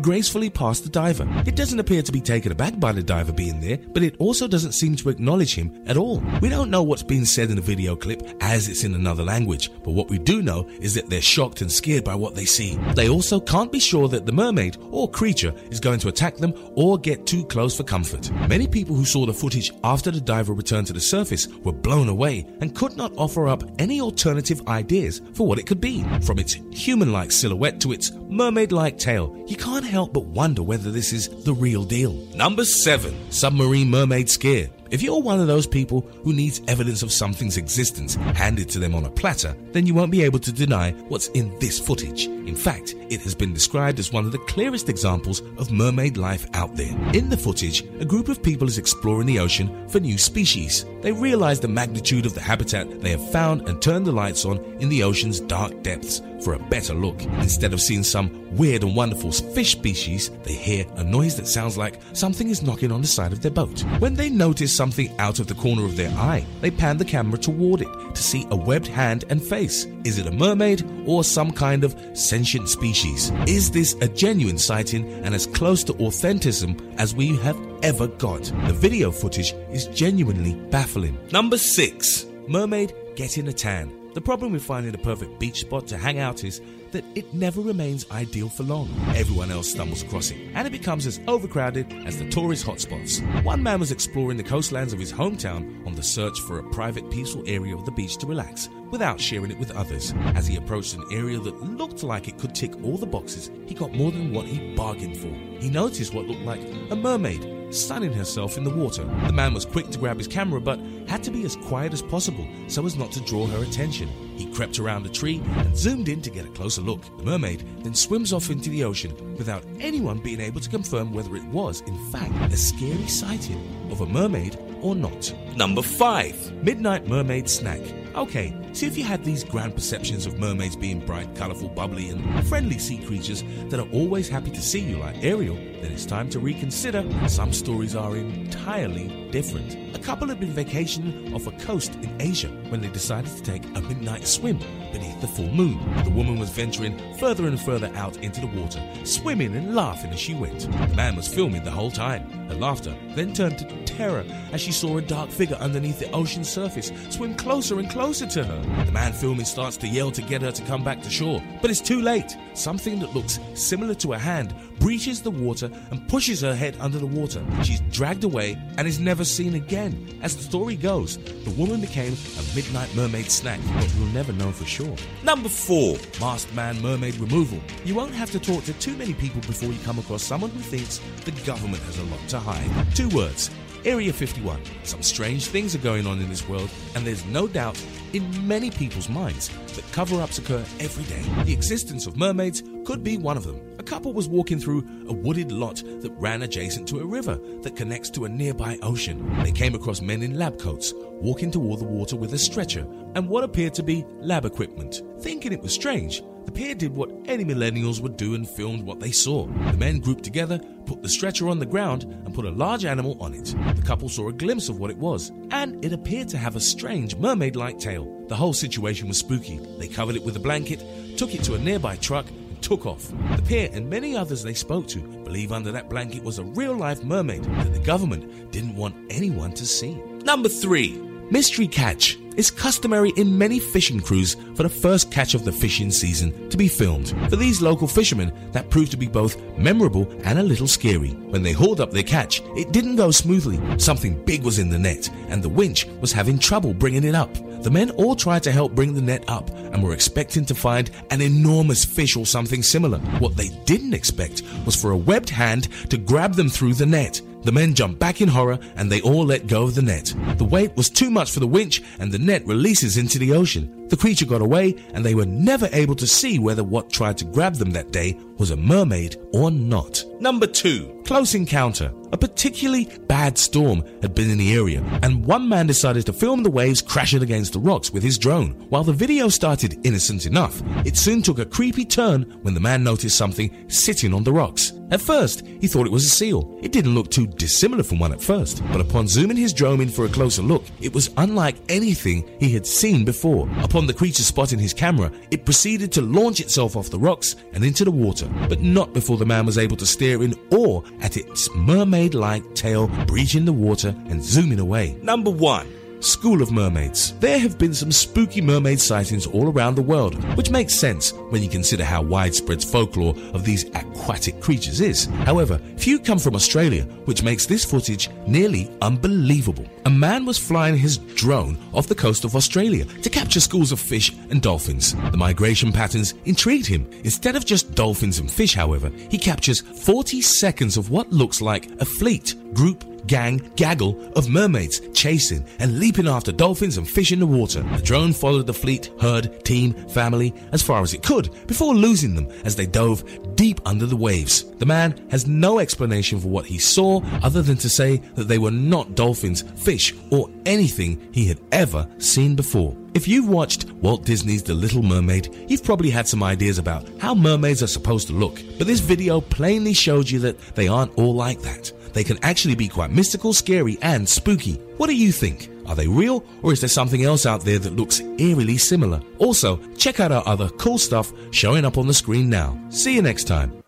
gracefully past the diver. It doesn't appear to be taken aback by the diver being there, but it also doesn't seem to acknowledge him at all. We don't know what's being said in the video clip as it's in another language, but what we do know is that they're shocked and scared by what they see. They also can't be sure that the mermaid or creature is going to attack them or get too close for comfort. Many people who saw the footage after the diver returned to the surface were blown away and could not offer up any alternative ideas for what it could be. From its human like silhouette to its mermaid like tail, you can't help but wonder whether this is the real deal. Number 7 Submarine Mermaid Scare. If you're one of those people who needs evidence of something's existence handed to them on a platter, then you won't be able to deny what's in this footage. In fact, it has been described as one of the clearest examples of mermaid life out there. In the footage, a group of people is exploring the ocean for new species. They realize the magnitude of the habitat they have found and turn the lights on in the ocean's dark depths for a better look. Instead of seeing some weird and wonderful fish species, they hear a noise that sounds like something is knocking on the side of their boat. When they notice something out of the corner of their eye, they pan the camera toward it to see a webbed hand and face. Is it a mermaid or some kind of sentient species? Is this a genuine sighting and as close to authenticism as we have ever got? The video footage is genuinely baffling. Number 6. Mermaid getting a tan. The problem with finding the perfect beach spot to hang out is that it never remains ideal for long. Everyone else stumbles across it, and it becomes as overcrowded as the tourist hotspots. One man was exploring the coastlands of his hometown on the search for a private, peaceful area of the beach to relax without sharing it with others. As he approached an area that looked like it could tick all the boxes, he got more than what he bargained for. He noticed what looked like a mermaid sunning herself in the water. The man was quick to grab his camera but had to be as quiet as possible so as not to draw her attention. He crept around a tree and zoomed in to get a closer look. The mermaid then swims off into the ocean without anyone being able to confirm whether it was, in fact, a scary sighting of a mermaid or not. Number 5 Midnight Mermaid Snack. Okay, so if you had these grand perceptions of mermaids being bright, colourful, bubbly, and friendly sea creatures that are always happy to see you like Ariel, then it's time to reconsider. Some stories are entirely different. A couple had been vacationing off a coast in Asia when they decided to take a midnight swim beneath the full moon. The woman was venturing further and further out into the water, swimming and laughing as she went. The man was filming the whole time. Her laughter then turned to terror as she saw a dark figure underneath the ocean surface swim closer and closer to her. The man filming starts to yell to get her to come back to shore, but it's too late. Something that looks similar to a hand breaches the water and pushes her head under the water. She's dragged away and is never seen again. As the story goes, the woman became a midnight mermaid snack, but we'll never know for sure. Number 4 Masked Man Mermaid Removal. You won't have to talk to too many people before you come across someone who thinks the government has a lot to hide. Two words Area 51. Some strange things are going on in this world, and there's no doubt in many people's minds that cover ups occur every day. The existence of mermaids could be one of them. A couple was walking through a wooded lot that ran adjacent to a river that connects to a nearby ocean. They came across men in lab coats walking toward the water with a stretcher and what appeared to be lab equipment. Thinking it was strange, the pair did what any millennials would do and filmed what they saw. The men grouped together, put the stretcher on the ground, and put a large animal on it. The couple saw a glimpse of what it was, and it appeared to have a strange mermaid like tail. The whole situation was spooky. They covered it with a blanket, took it to a nearby truck, and took off. The pair and many others they spoke to believe under that blanket was a real life mermaid that the government didn't want anyone to see. Number 3 Mystery Catch. is customary in many fishing crews for the first catch of the fishing season to be filmed. For these local fishermen, that proved to be both memorable and a little scary. When they hauled up their catch, it didn't go smoothly. Something big was in the net, and the winch was having trouble bringing it up. The men all tried to help bring the net up and were expecting to find an enormous fish or something similar. What they didn't expect was for a webbed hand to grab them through the net. The men jump back in horror and they all let go of the net. The weight was too much for the winch and the net releases into the ocean. The creature got away and they were never able to see whether what tried to grab them that day was a mermaid or not. Number 2. Close Encounter. A particularly bad bad storm had been in the area, and one man decided to film the waves crashing against the rocks with his drone. While the video started innocent enough, it soon took a creepy turn when the man noticed something sitting on the rocks. At first, he thought it was a seal. It didn't look too dissimilar from one at first, but upon zooming his drone in for a closer look, it was unlike anything he had seen before. Upon the creature spotting his camera, it proceeded to launch itself off the rocks and into the water, but not before the man was able to stare in awe at its mermaid like tail breaching the water and zooming away. Number 1. School of Mermaids. There have been some spooky mermaid sightings all around the world, which makes sense when you consider how widespread folklore of these aquatic creatures is. However, few come from Australia, which makes this footage nearly unbelievable. A man was flying his drone off the coast of Australia to capture schools of fish and dolphins. The migration patterns intrigued him. Instead of just dolphins and fish, however, he captures 40 seconds of what looks like a fleet, group, gang, gaggle of mermaids chasing and leaping after dolphins and fish in the water. The drone followed the fleet, herd, team, family as far as it could before losing them as they dove deep under the waves. The man has no explanation for what he saw other than to say that they were not dolphins, fish, or anything he had ever seen before. If you've watched Walt Disney's The Little Mermaid, you've probably had some ideas about how mermaids are supposed to look, but this video plainly showed you that they aren't all like that. They can actually be quite mystical, scary, and spooky. What do you think? Are they real, or is there something else out there that looks eerily similar? Also, check out our other cool stuff showing up on the screen now. See you next time.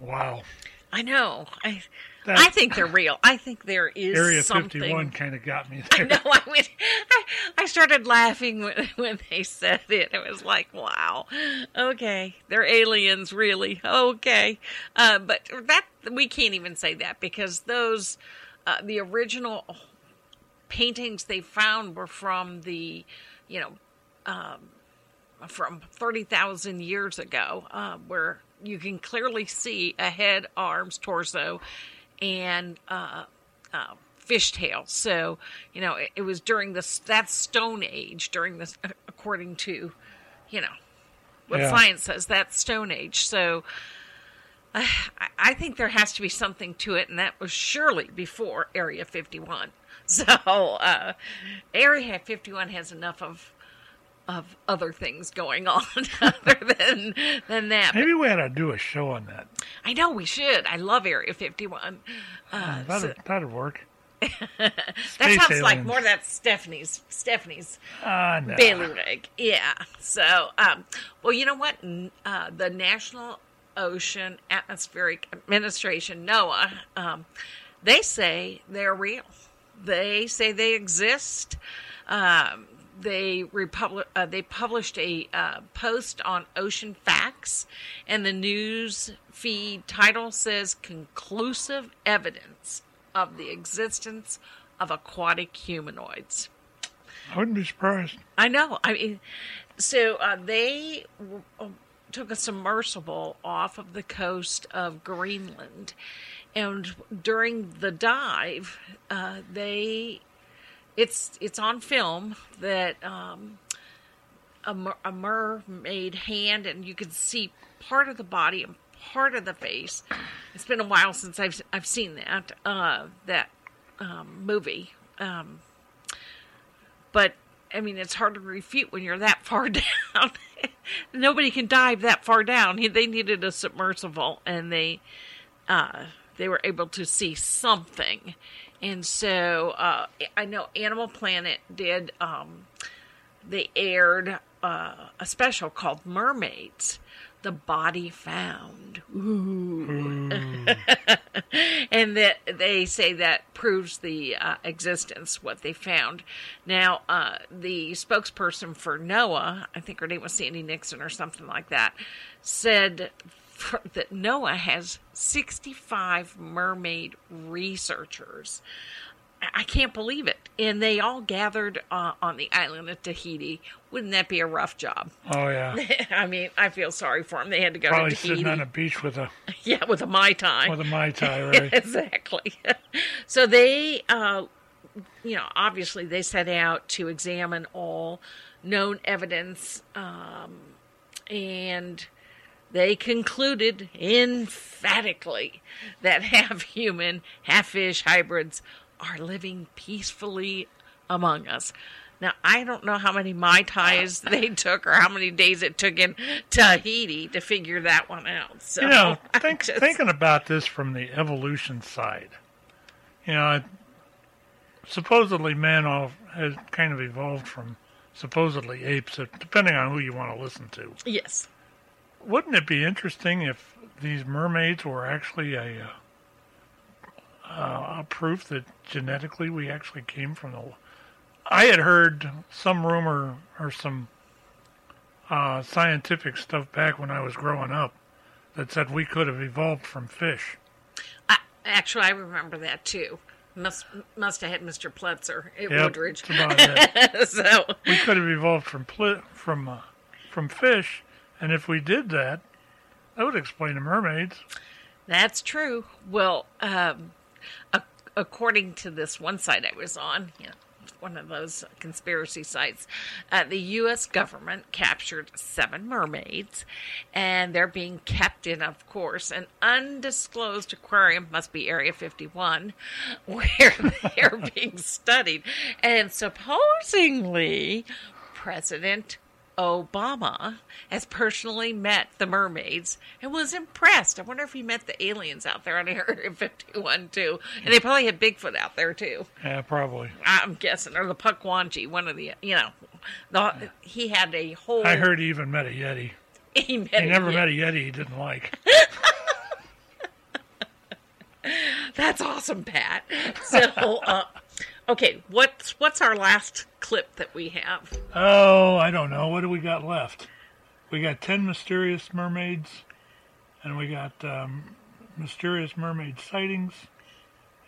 Wow. I know. I That- I think they're real. I think there is something. Area something. 51 kind of got me there. I know. I, went, I, I started laughing when, when they said it. It was like, wow, okay, they're aliens, really. Okay, uh, but that we can't even say that because those uh, the original paintings they found were from the, you know, um, from thirty thousand years ago, uh, where you can clearly see a head, arms, torso, and uh, uh, fishtail. So, you know, it, it was during this that Stone Age, during this, according to, you know, what Yeah. science says, that Stone Age. So, I, I think there has to be something to it, and that was surely before Area 51. So, uh, Area 51 has enough of of other things going on other than than that. Maybe we ought to do a show on that. I know we should. I love Area 51. Uh, that'd, so- that'd work. that Space sounds like aliens. more that Stephanie's Stephanie's Ah, no. bailiwick. Yeah. So, um, well, you know what? Uh, the National Ocean Atmospheric Administration, NOAA, um, they say they're real. They say they exist. Um, they republic, uh, they published a uh, post on Ocean Facts, and the news feed title says conclusive evidence of the existence of aquatic humanoids. I wouldn't be surprised. I know. I mean, so uh, they w- uh, took a submersible off of the coast of Greenland, and during the dive, uh, they it's it's on film that um, a, a mermaid hand, and you can see part of the body and part of the face. It's been a while since I've I've seen that uh, that um, movie. Um, but I mean, it's hard to refute when you're that far down. Nobody can dive that far down. They needed a submersible, and they uh, they were able to see something. And so uh, I know Animal Planet did. Um, they aired uh, a special called Mermaids. The body found. Ooh. and that they say that proves the uh, existence what they found. Now, uh, the spokesperson for NOAA, I think her name was Sandy Nixon or something like that, said that NOAA has 65 mermaid researchers. I- can't believe it. And they all gathered uh, on the island of Tahiti. Wouldn't that be a rough job? Oh, yeah. I mean, I feel sorry for them. They had to go Probably to Tahiti. sitting on a beach with a Yeah, with a Mai Tai. with a Mai Tai, right? exactly. so they, uh, you know, obviously they set out to examine all known evidence um, and they concluded emphatically that half human, half fish hybrids are living peacefully among us. Now, I don't know how many Mai Tais they took or how many days it took in Tahiti to figure that one out. So, you know, think, just- thinking about this from the evolution side, you know, supposedly man all has kind of evolved from supposedly apes, depending on who you want to listen to. Yes. Wouldn't it be interesting if these mermaids were actually a, uh, uh, a proof that genetically we actually came from the? I had heard some rumor or some uh, scientific stuff back when I was growing up that said we could have evolved from fish. I, actually, I remember that too. Must must have had Mr. Pletzer at Yep, Woodridge. that's about it. so we could have evolved from from uh, from fish, and if we did that, that would explain the mermaids. That's true. Well, um, a- according to this one site I was on, yeah, one of those conspiracy sites, uh, the U.S. government captured seven mermaids, and they're being kept in, of course, an undisclosed aquarium, must be Area 51, where they're being studied. And supposedly, President Obama has personally met the mermaids and was impressed. I wonder if he met the aliens out there on Area 51 too. And they probably had Bigfoot out there too. Yeah, probably. I'm guessing, or the Pukwonji, one of the, you know, the, he had a whole. I heard he even met a yeti. he met. He never Yeti. met a yeti he didn't like. That's awesome, Pat. So, uh, okay, what's what's our last clip that we have? Oh, I don't know. What do we got left? We got 10 mysterious mermaids, and we got um, mysterious mermaid sightings,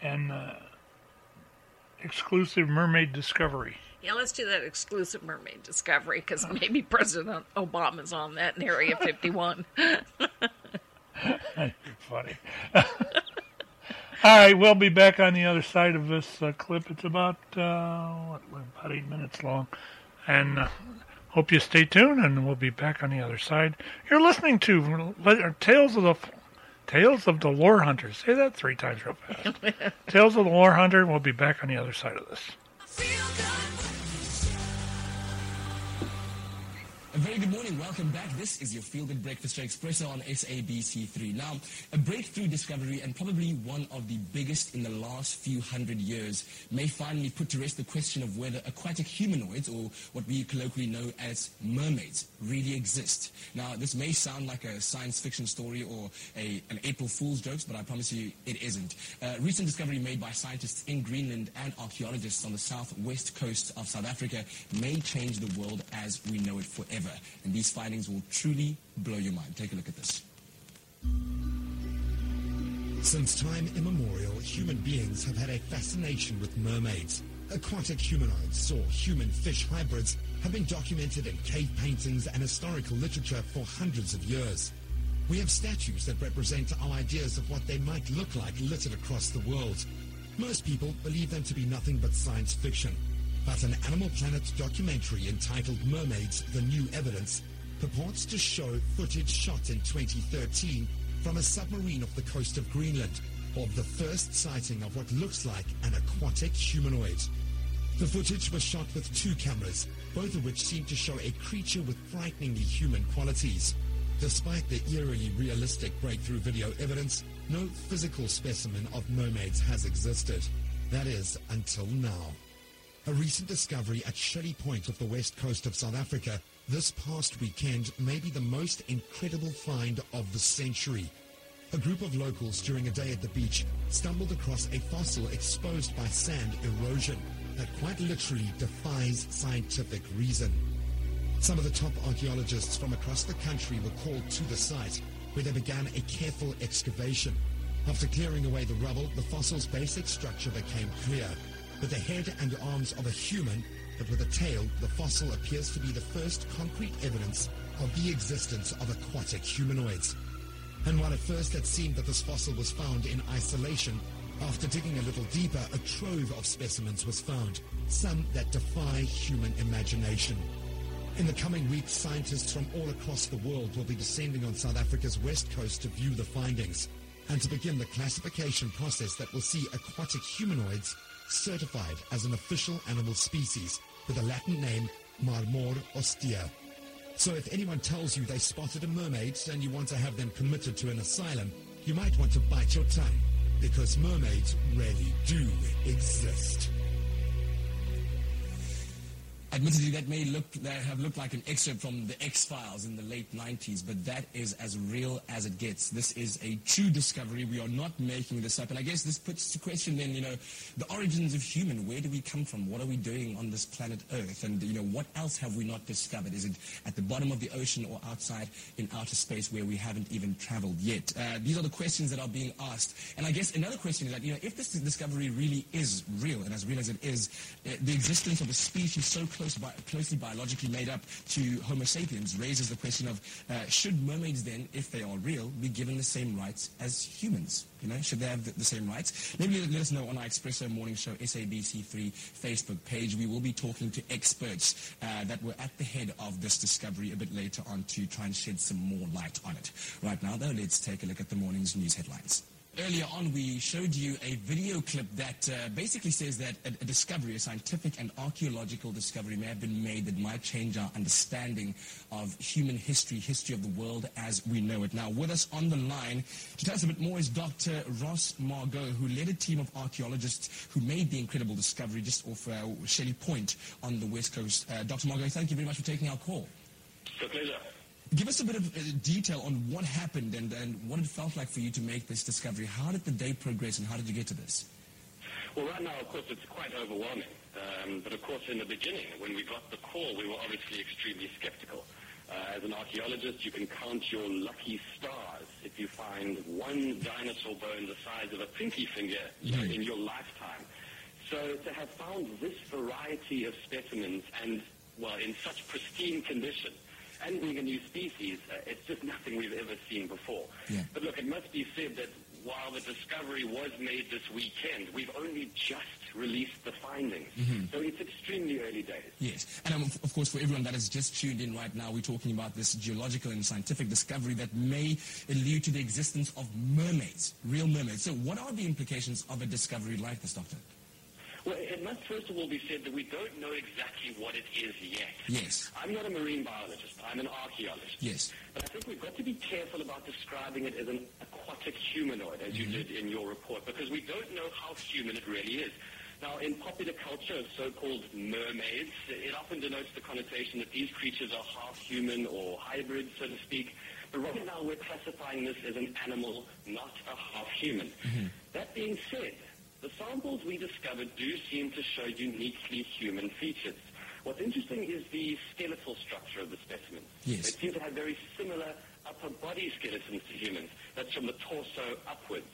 and uh, exclusive mermaid discovery. Yeah, let's do that exclusive mermaid discovery because maybe President Obama's on that in Area 51. You're funny. All right, we'll be back on the other side of this uh, clip. It's about uh, what, about eight minutes long, and uh, hope you stay tuned. And we'll be back on the other side. You're listening to Tales of the Tales of the Lore Hunter. Say that three times real fast. Tales of the Lore Hunter. We'll be back on the other side of this. A very good morning. Welcome back. This is your Feel Good Breakfast Show Expresso on SABC3. Now, a breakthrough discovery and probably one of the biggest in the last few hundred years may finally put to rest the question of whether aquatic humanoids, or what we colloquially know as mermaids, really exist. Now, this may sound like a science fiction story or a, an April Fool's joke, but I promise you it isn't. A recent discovery made by scientists in Greenland and archaeologists on the southwest coast of South Africa may change the world as we know it forever. And these findings will truly blow your mind. Take a look at this. Since time immemorial, human beings have had a fascination with mermaids. Aquatic humanoids or human fish hybrids have been documented in cave paintings and historical literature for hundreds of years. We have statues that represent our ideas of what they might look like littered across the world. Most people believe them to be nothing but science fiction. But an Animal Planet documentary entitled Mermaids, The New Evidence purports to show footage shot in 2013 from a submarine off the coast of Greenland of the first sighting of what looks like an aquatic humanoid. The footage was shot with two cameras, both of which seem to show a creature with frighteningly human qualities. Despite the eerily realistic breakthrough video evidence, no physical specimen of mermaids has existed. That is, until now. A recent discovery at Shelley Point off the west coast of South Africa this past weekend may be the most incredible find of the century. A group of locals during a day at the beach stumbled across a fossil exposed by sand erosion that quite literally defies scientific reason. Some of the top archaeologists from across the country were called to the site where they began a careful excavation. After clearing away the rubble, the fossil's basic structure became clear. With the head and arms of a human, but with a tail, the fossil appears to be the first concrete evidence of the existence of aquatic humanoids. And while at first it seemed that this fossil was found in isolation, after digging a little deeper, a trove of specimens was found, some that defy human imagination. In the coming weeks, scientists from all across the world will be descending on South Africa's west coast to view the findings and to begin the classification process that will see aquatic humanoids certified as an official animal species with a Latin name Marmor ostia. So if anyone tells you they spotted a mermaid and you want to have them committed to an asylum, you might want to bite your tongue because mermaids really do exist. Admittedly, that may look that have looked like an excerpt from the X Files in the late 90s, but that is as real as it gets. This is a true discovery. We are not making this up, and I guess this puts to question then, you know, the origins of human. Where do we come from? What are we doing on this planet Earth? And you know, what else have we not discovered? Is it at the bottom of the ocean or outside in outer space where we haven't even traveled yet? Uh, these are the questions that are being asked, and I guess another question is that you know, if this discovery really is real, and as real as it is, uh, the existence of a species so close close bi- closely biologically made up to Homo sapiens raises the question of uh, should mermaids then, if they are real, be given the same rights as humans? You know, should they have the, the same rights? Maybe let, let us know on our Expresso Morning Show SABC3 Facebook page. We will be talking to experts uh, that were at the head of this discovery a bit later on to try and shed some more light on it. Right now, though, let's take a look at the morning's news headlines. Earlier on, we showed you a video clip that uh, basically says that a, a, discovery, a scientific and archaeological discovery may have been made that might change our understanding of human history, history of the world as we know it. Now, with us on the line to tell us a bit more is Dr. Ross Margot, who led a team of archaeologists who made the incredible discovery just off uh, Shelley Point on the west coast. Uh, Dr. Margot, thank you very much for taking our call. It's a pleasure. Give us a bit of uh, detail on what happened and, and what it felt like for you to make this discovery. How did the day progress and how did you get to this? Well, right now, of course, it's quite overwhelming. Um, but of course, in the beginning, when we got the call, we were obviously extremely skeptical. Uh, as an archaeologist, you can count your lucky stars if you find one dinosaur bone the size of a pinky finger in your lifetime. So to have found this variety of specimens and, well, in such pristine condition, and being a new species, uh, it's just nothing we've ever seen before. Yeah. But look, it must be said that while the discovery was made this weekend, we've only just released the findings. Mhm. So it's extremely early days. Yes, and um, of of course, for everyone that has just tuned in right now, we're talking about this geological and scientific discovery that may allude to the existence of mermaids, real mermaids. So, what are the implications of a discovery like this, Doctor? Well, it must first of all be said that we don't know exactly what it is yet. Yes. I'm not a marine biologist. I'm an archaeologist. Yes. But I think we've got to be careful about describing it as an aquatic humanoid, as you mm-hmm. did in your report, because we don't know how human it really is. Now, in popular culture, so-called mermaids, it often denotes the connotation that these creatures are half human or hybrid, so to speak. But right now, we're classifying this as an animal, not a half human. Mm-hmm. That being said, the samples we discovered do seem to show uniquely human features. What's interesting is the skeletal structure of the specimens. Yes. They seem to have very similar upper body skeletons to humans. That's from the torso upwards.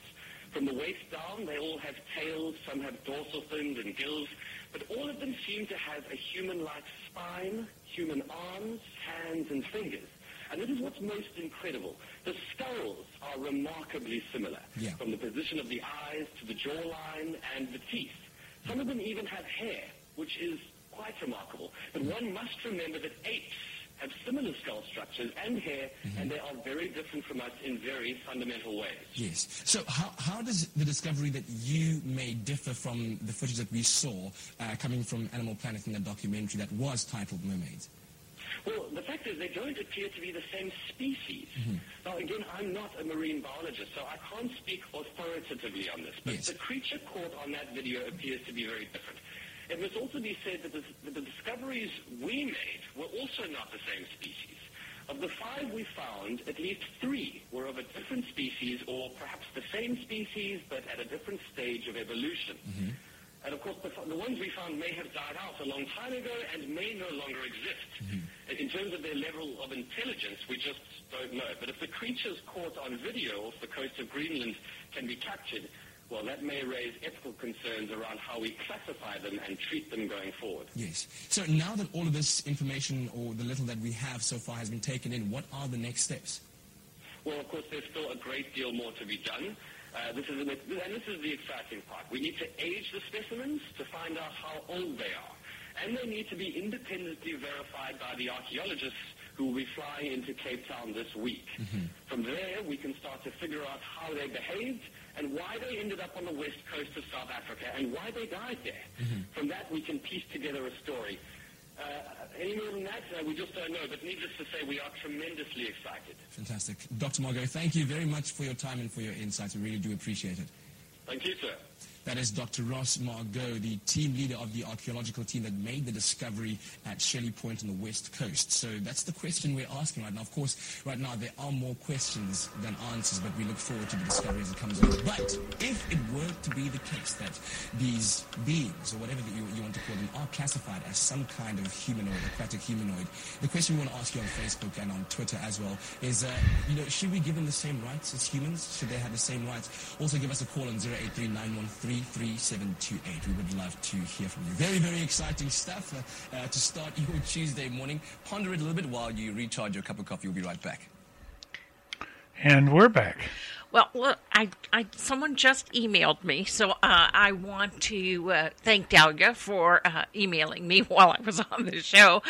From the waist down, they all have tails, some have dorsal fins and gills, but all of them seem to have a human-like spine, human arms, hands, and fingers. And this is what's most incredible. The skulls are remarkably similar, Yeah. from the position of the eyes to the jawline and the teeth. Some of them even have hair, which is quite remarkable. But one must remember that apes have similar skull structures and hair, and they are very different from us in very fundamental ways. Yes. So, how, how does the discovery that you made differ from the footage that we saw uh, coming from Animal Planet in the documentary that was titled Mermaids? Well, the fact is they don't appear to be the same species. Mm-hmm. Now, again, I'm not a marine biologist, so I can't speak authoritatively on this, but the creature caught on that video appears to be very different. It must also be said that the, that the discoveries we made were also not the same species. Of the five we found, at least three were of a different species or perhaps the same species but at a different stage of evolution. Mm-hmm. And of course, the, the ones we found may have died out a long time ago and may no longer exist. Mm-hmm. In terms of their level of intelligence, we just don't know. But if the creatures caught on video off the coast of Greenland can be captured, well, that may raise ethical concerns around how we classify them and treat them going forward. Yes. So, now that all of this information or the little that we have so far has been taken in, what are the next steps? Well, of course, there's still a great deal more to be done. Uh, this is an, and this is the exciting part. We need to age the specimens to find out how old they are. and they need to be independently verified by the archaeologists who will be flying into Cape Town this week. From there, we can start to figure out how they behaved and why they ended up on the west coast of South Africa and why they died there. From that, we can piece together a story. Uh, any more than that, uh, we just don't know. But needless to say, we are tremendously excited. Fantastic. Dr. Margot, thank you very much for your time and for your insights. We really do appreciate it. Thank you, sir. That is Dr. Ross Margot, the team leader of the archaeological team that made the discovery at Shelley Point on the west coast. So that's the question we're asking right now. Of course, right now there are more questions than answers, but we look forward to the discovery as it comes along. But if it were to be the case that these beings, or whatever you, you want to call them, are classified as some kind of humanoid, aquatic humanoid, the question we want to ask you on Facebook and on Twitter as well is, uh, you know, should we give them the same rights as humans? Should they have the same rights? Also give us a call on 083 3728. We would love to hear from you. Very, very exciting stuff uh, uh, to start your Tuesday morning. Ponder it a little bit while you recharge your cup of coffee. We'll be right back. And we're back. Well, look, I, I, someone just emailed me, so uh, I want to uh, thank Dahlia for uh, emailing me while I was on the show.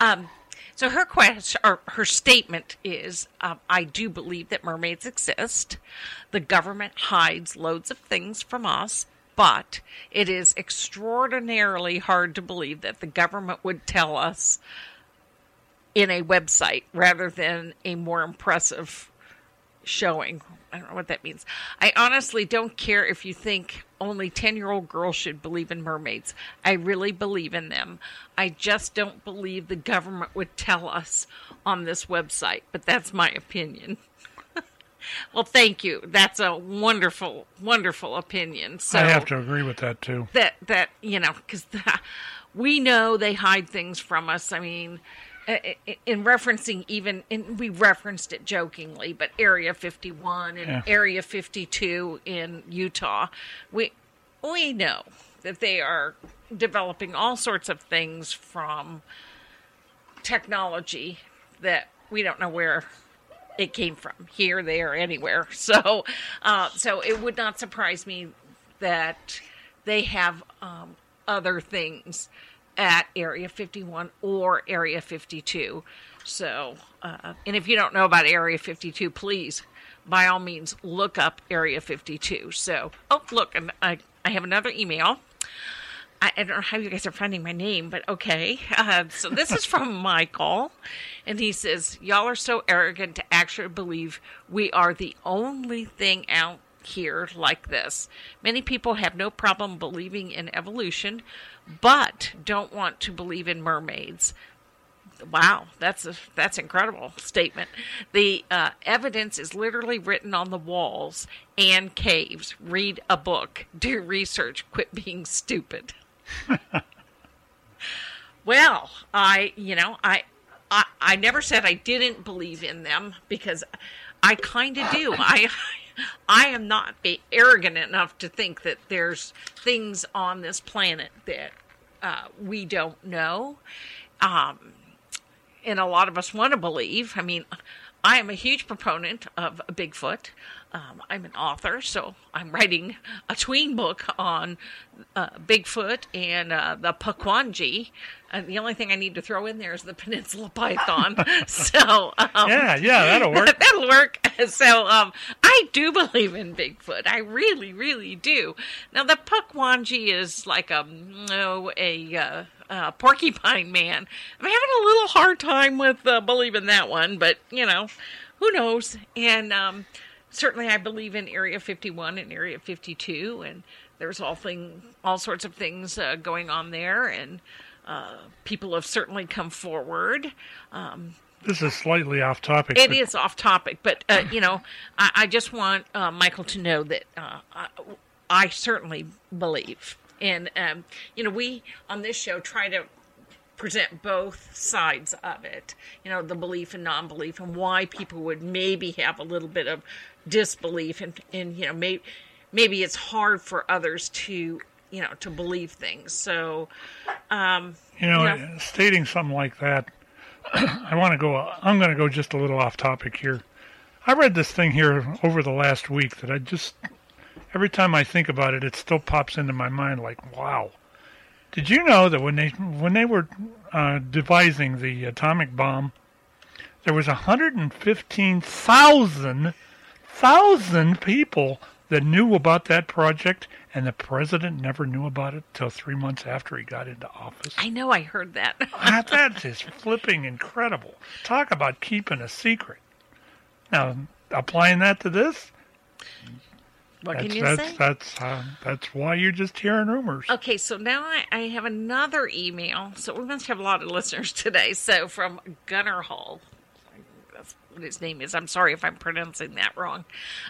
Um, so her question or her statement is, um, I do believe that mermaids exist. The government hides loads of things from us, but it is extraordinarily hard to believe that the government would tell us in a website rather than a more impressive showing. I don't know what that means. I honestly don't care if you think only 10 year old girls should believe in mermaids. I really believe in them. I just don't believe the government would tell us on this website, but that's my opinion. well, thank you. That's a wonderful, wonderful opinion. So I have to agree with that too. that that you know because we know they hide things from us. I mean, in referencing even and we referenced it jokingly, but Area 51 and Yeah. Area 52 in Utah, we we know that they are developing all sorts of things from technology that we don't know where it came from here there anywhere so uh, so it would not surprise me that they have um, other things at area 51 or area 52 so uh, and if you don't know about area 52 please by all means look up area 52 so oh look and i i have another email. I, I don't know how you guys are finding my name, but okay. Uh, so this is from Michael, and he says, "Y'all are so arrogant to actually believe we are the only thing out here like this. Many people have no problem believing in evolution, but don't want to believe in mermaids." Wow, that's a that's incredible statement. The uh, evidence is literally written on the walls and caves. Read a book. Do research. Quit being stupid. well, I you know I, I I never said I didn't believe in them because I kind of do. I I am not arrogant enough to think that there's things on this planet that uh, we don't know. Um, and a lot of us want to believe. I mean, I am a huge proponent of Bigfoot. Um, I'm an author, so I'm writing a tween book on uh, Bigfoot and uh, the Paquanji. And the only thing I need to throw in there is the Peninsula Python. so um, Yeah, yeah, that'll work. that'll work. So um, I do believe in Bigfoot. I really, really do. Now the Pukwonji is like a no a uh, uh, porcupine man. I'm having a little hard time with uh, believing that one, but you know, who knows? And um, certainly, I believe in Area 51 and Area 52, and there's all thing, all sorts of things uh, going on there, and uh, people have certainly come forward. Um, This is slightly off topic. it but is off topic, but uh, you know, I, I just want uh, Michael to know that uh, I, I certainly believe, and um, you know, we on this show try to present both sides of it. You know, the belief and non-belief, and why people would maybe have a little bit of disbelief, and and you know, maybe maybe it's hard for others to you know to believe things. So, um, You know, stating something like that, I want to go. I'm going to go just a little off topic here. I read this thing here over the last week that I just every time I think about it, it still pops into my mind like, wow. Did you know that when they when they were uh, devising the atomic bomb, there was 115,000 thousand people that knew about that project, and the president never knew about it till three months after he got into office. I know I heard that. That is flipping incredible. Talk about keeping a secret. Now, applying that to this, What that's, can you that's, say? That's uh, that's why you're just hearing rumors. Okay, so now I, I have another email. So we must have a lot of listeners today. So from Gunner Hall. What his name is. I'm sorry if I'm pronouncing that wrong.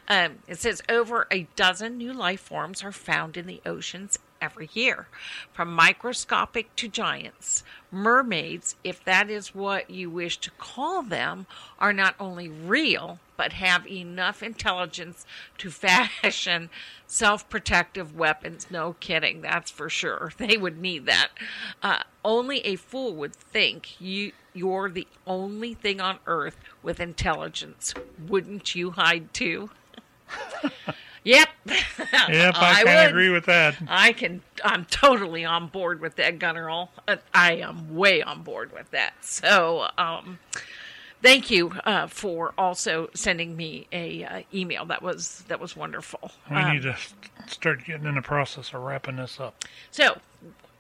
Um, it says over a dozen new life forms are found in the oceans every year, from microscopic to giants. Mermaids, if that is what you wish to call them, are not only real, but have enough intelligence to fashion self protective weapons. No kidding, that's for sure. They would need that. Uh, only a fool would think you. You're the only thing on earth with intelligence. Wouldn't you hide too? Yep. Yep, I, I can agree with that. I can. I'm totally on board with that, Gunneral. Uh, I am way on board with that. So, um, thank you uh, for also sending me a uh, email. That was that was wonderful. We Um, need to start getting in the process of wrapping this up. So,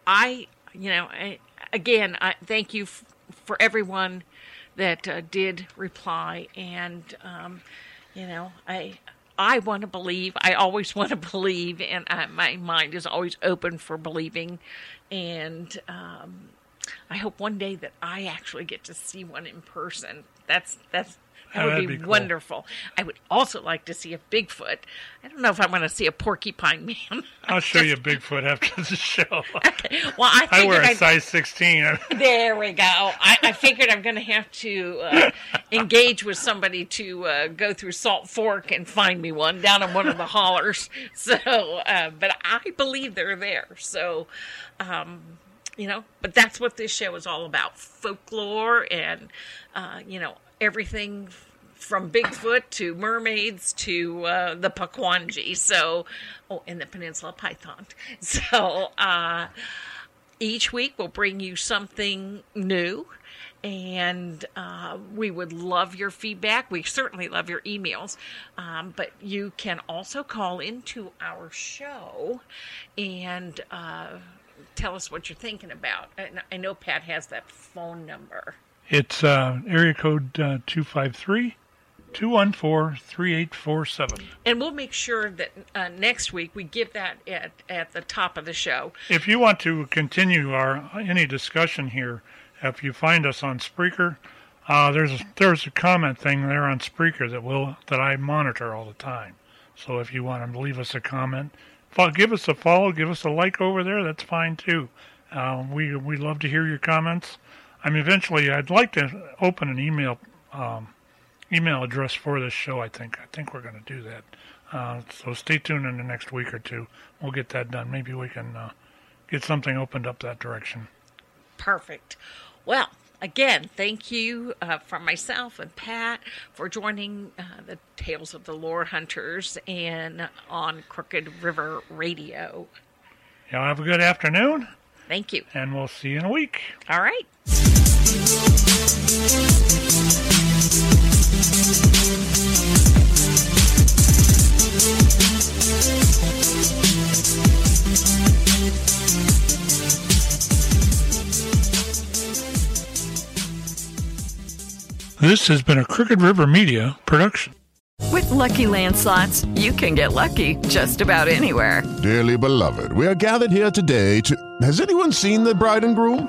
I, you know, I, again, I thank you f- for everyone that uh, did reply, and um, you know, I. I want to believe. I always want to believe, and I, my mind is always open for believing. And um, I hope one day that I actually get to see one in person. That's that's that would be, be cool. wonderful. I would also like to see a Bigfoot. I don't know if I want to see a porcupine man. I'll show you Bigfoot after the show. Well, I I wear a I'd- size 16. There we go. I, I figured I'm going to have to uh, engage with somebody to uh, go through Salt Fork and find me one down in one of the hollers. So, uh, but I believe they're there. So, um, you know, but that's what this show is all about folklore and, uh, you know, everything from Bigfoot to mermaids to uh, the Paquanji. So, oh, and the Peninsula Python. So, uh, each week we'll bring you something new. And uh, we would love your feedback. We certainly love your emails. Um, but you can also call into our show and uh, tell us what you're thinking about. And i know pat has that phone number It's uh, area code uh, 253 214 3847. and we'll make sure that uh, next week we give that at, at the top of the show If you want to continue our any discussion here, if you find us on Spreaker, uh, there's a, there's a comment thing there on Spreaker that will that I monitor all the time. So if you want to leave us a comment, give us a follow, give us a like over there. That's fine too. Uh, we we love to hear your comments. I mean, eventually, I'd like to open an email um, email address for this show. I think I think we're going to do that. Uh, so stay tuned in the next week or two. We'll get that done. Maybe we can uh, get something opened up that direction. Perfect. Well, again, thank you uh, from myself and Pat for joining uh, the Tales of the Lore Hunters and on Crooked River Radio. Y'all have a good afternoon, Thank you. and we'll see you in a week. All right. This has been a Crooked River Media production. With Lucky Land slots, you can get lucky just about anywhere. Dearly beloved, we are gathered here today to. Has anyone seen the bride and groom?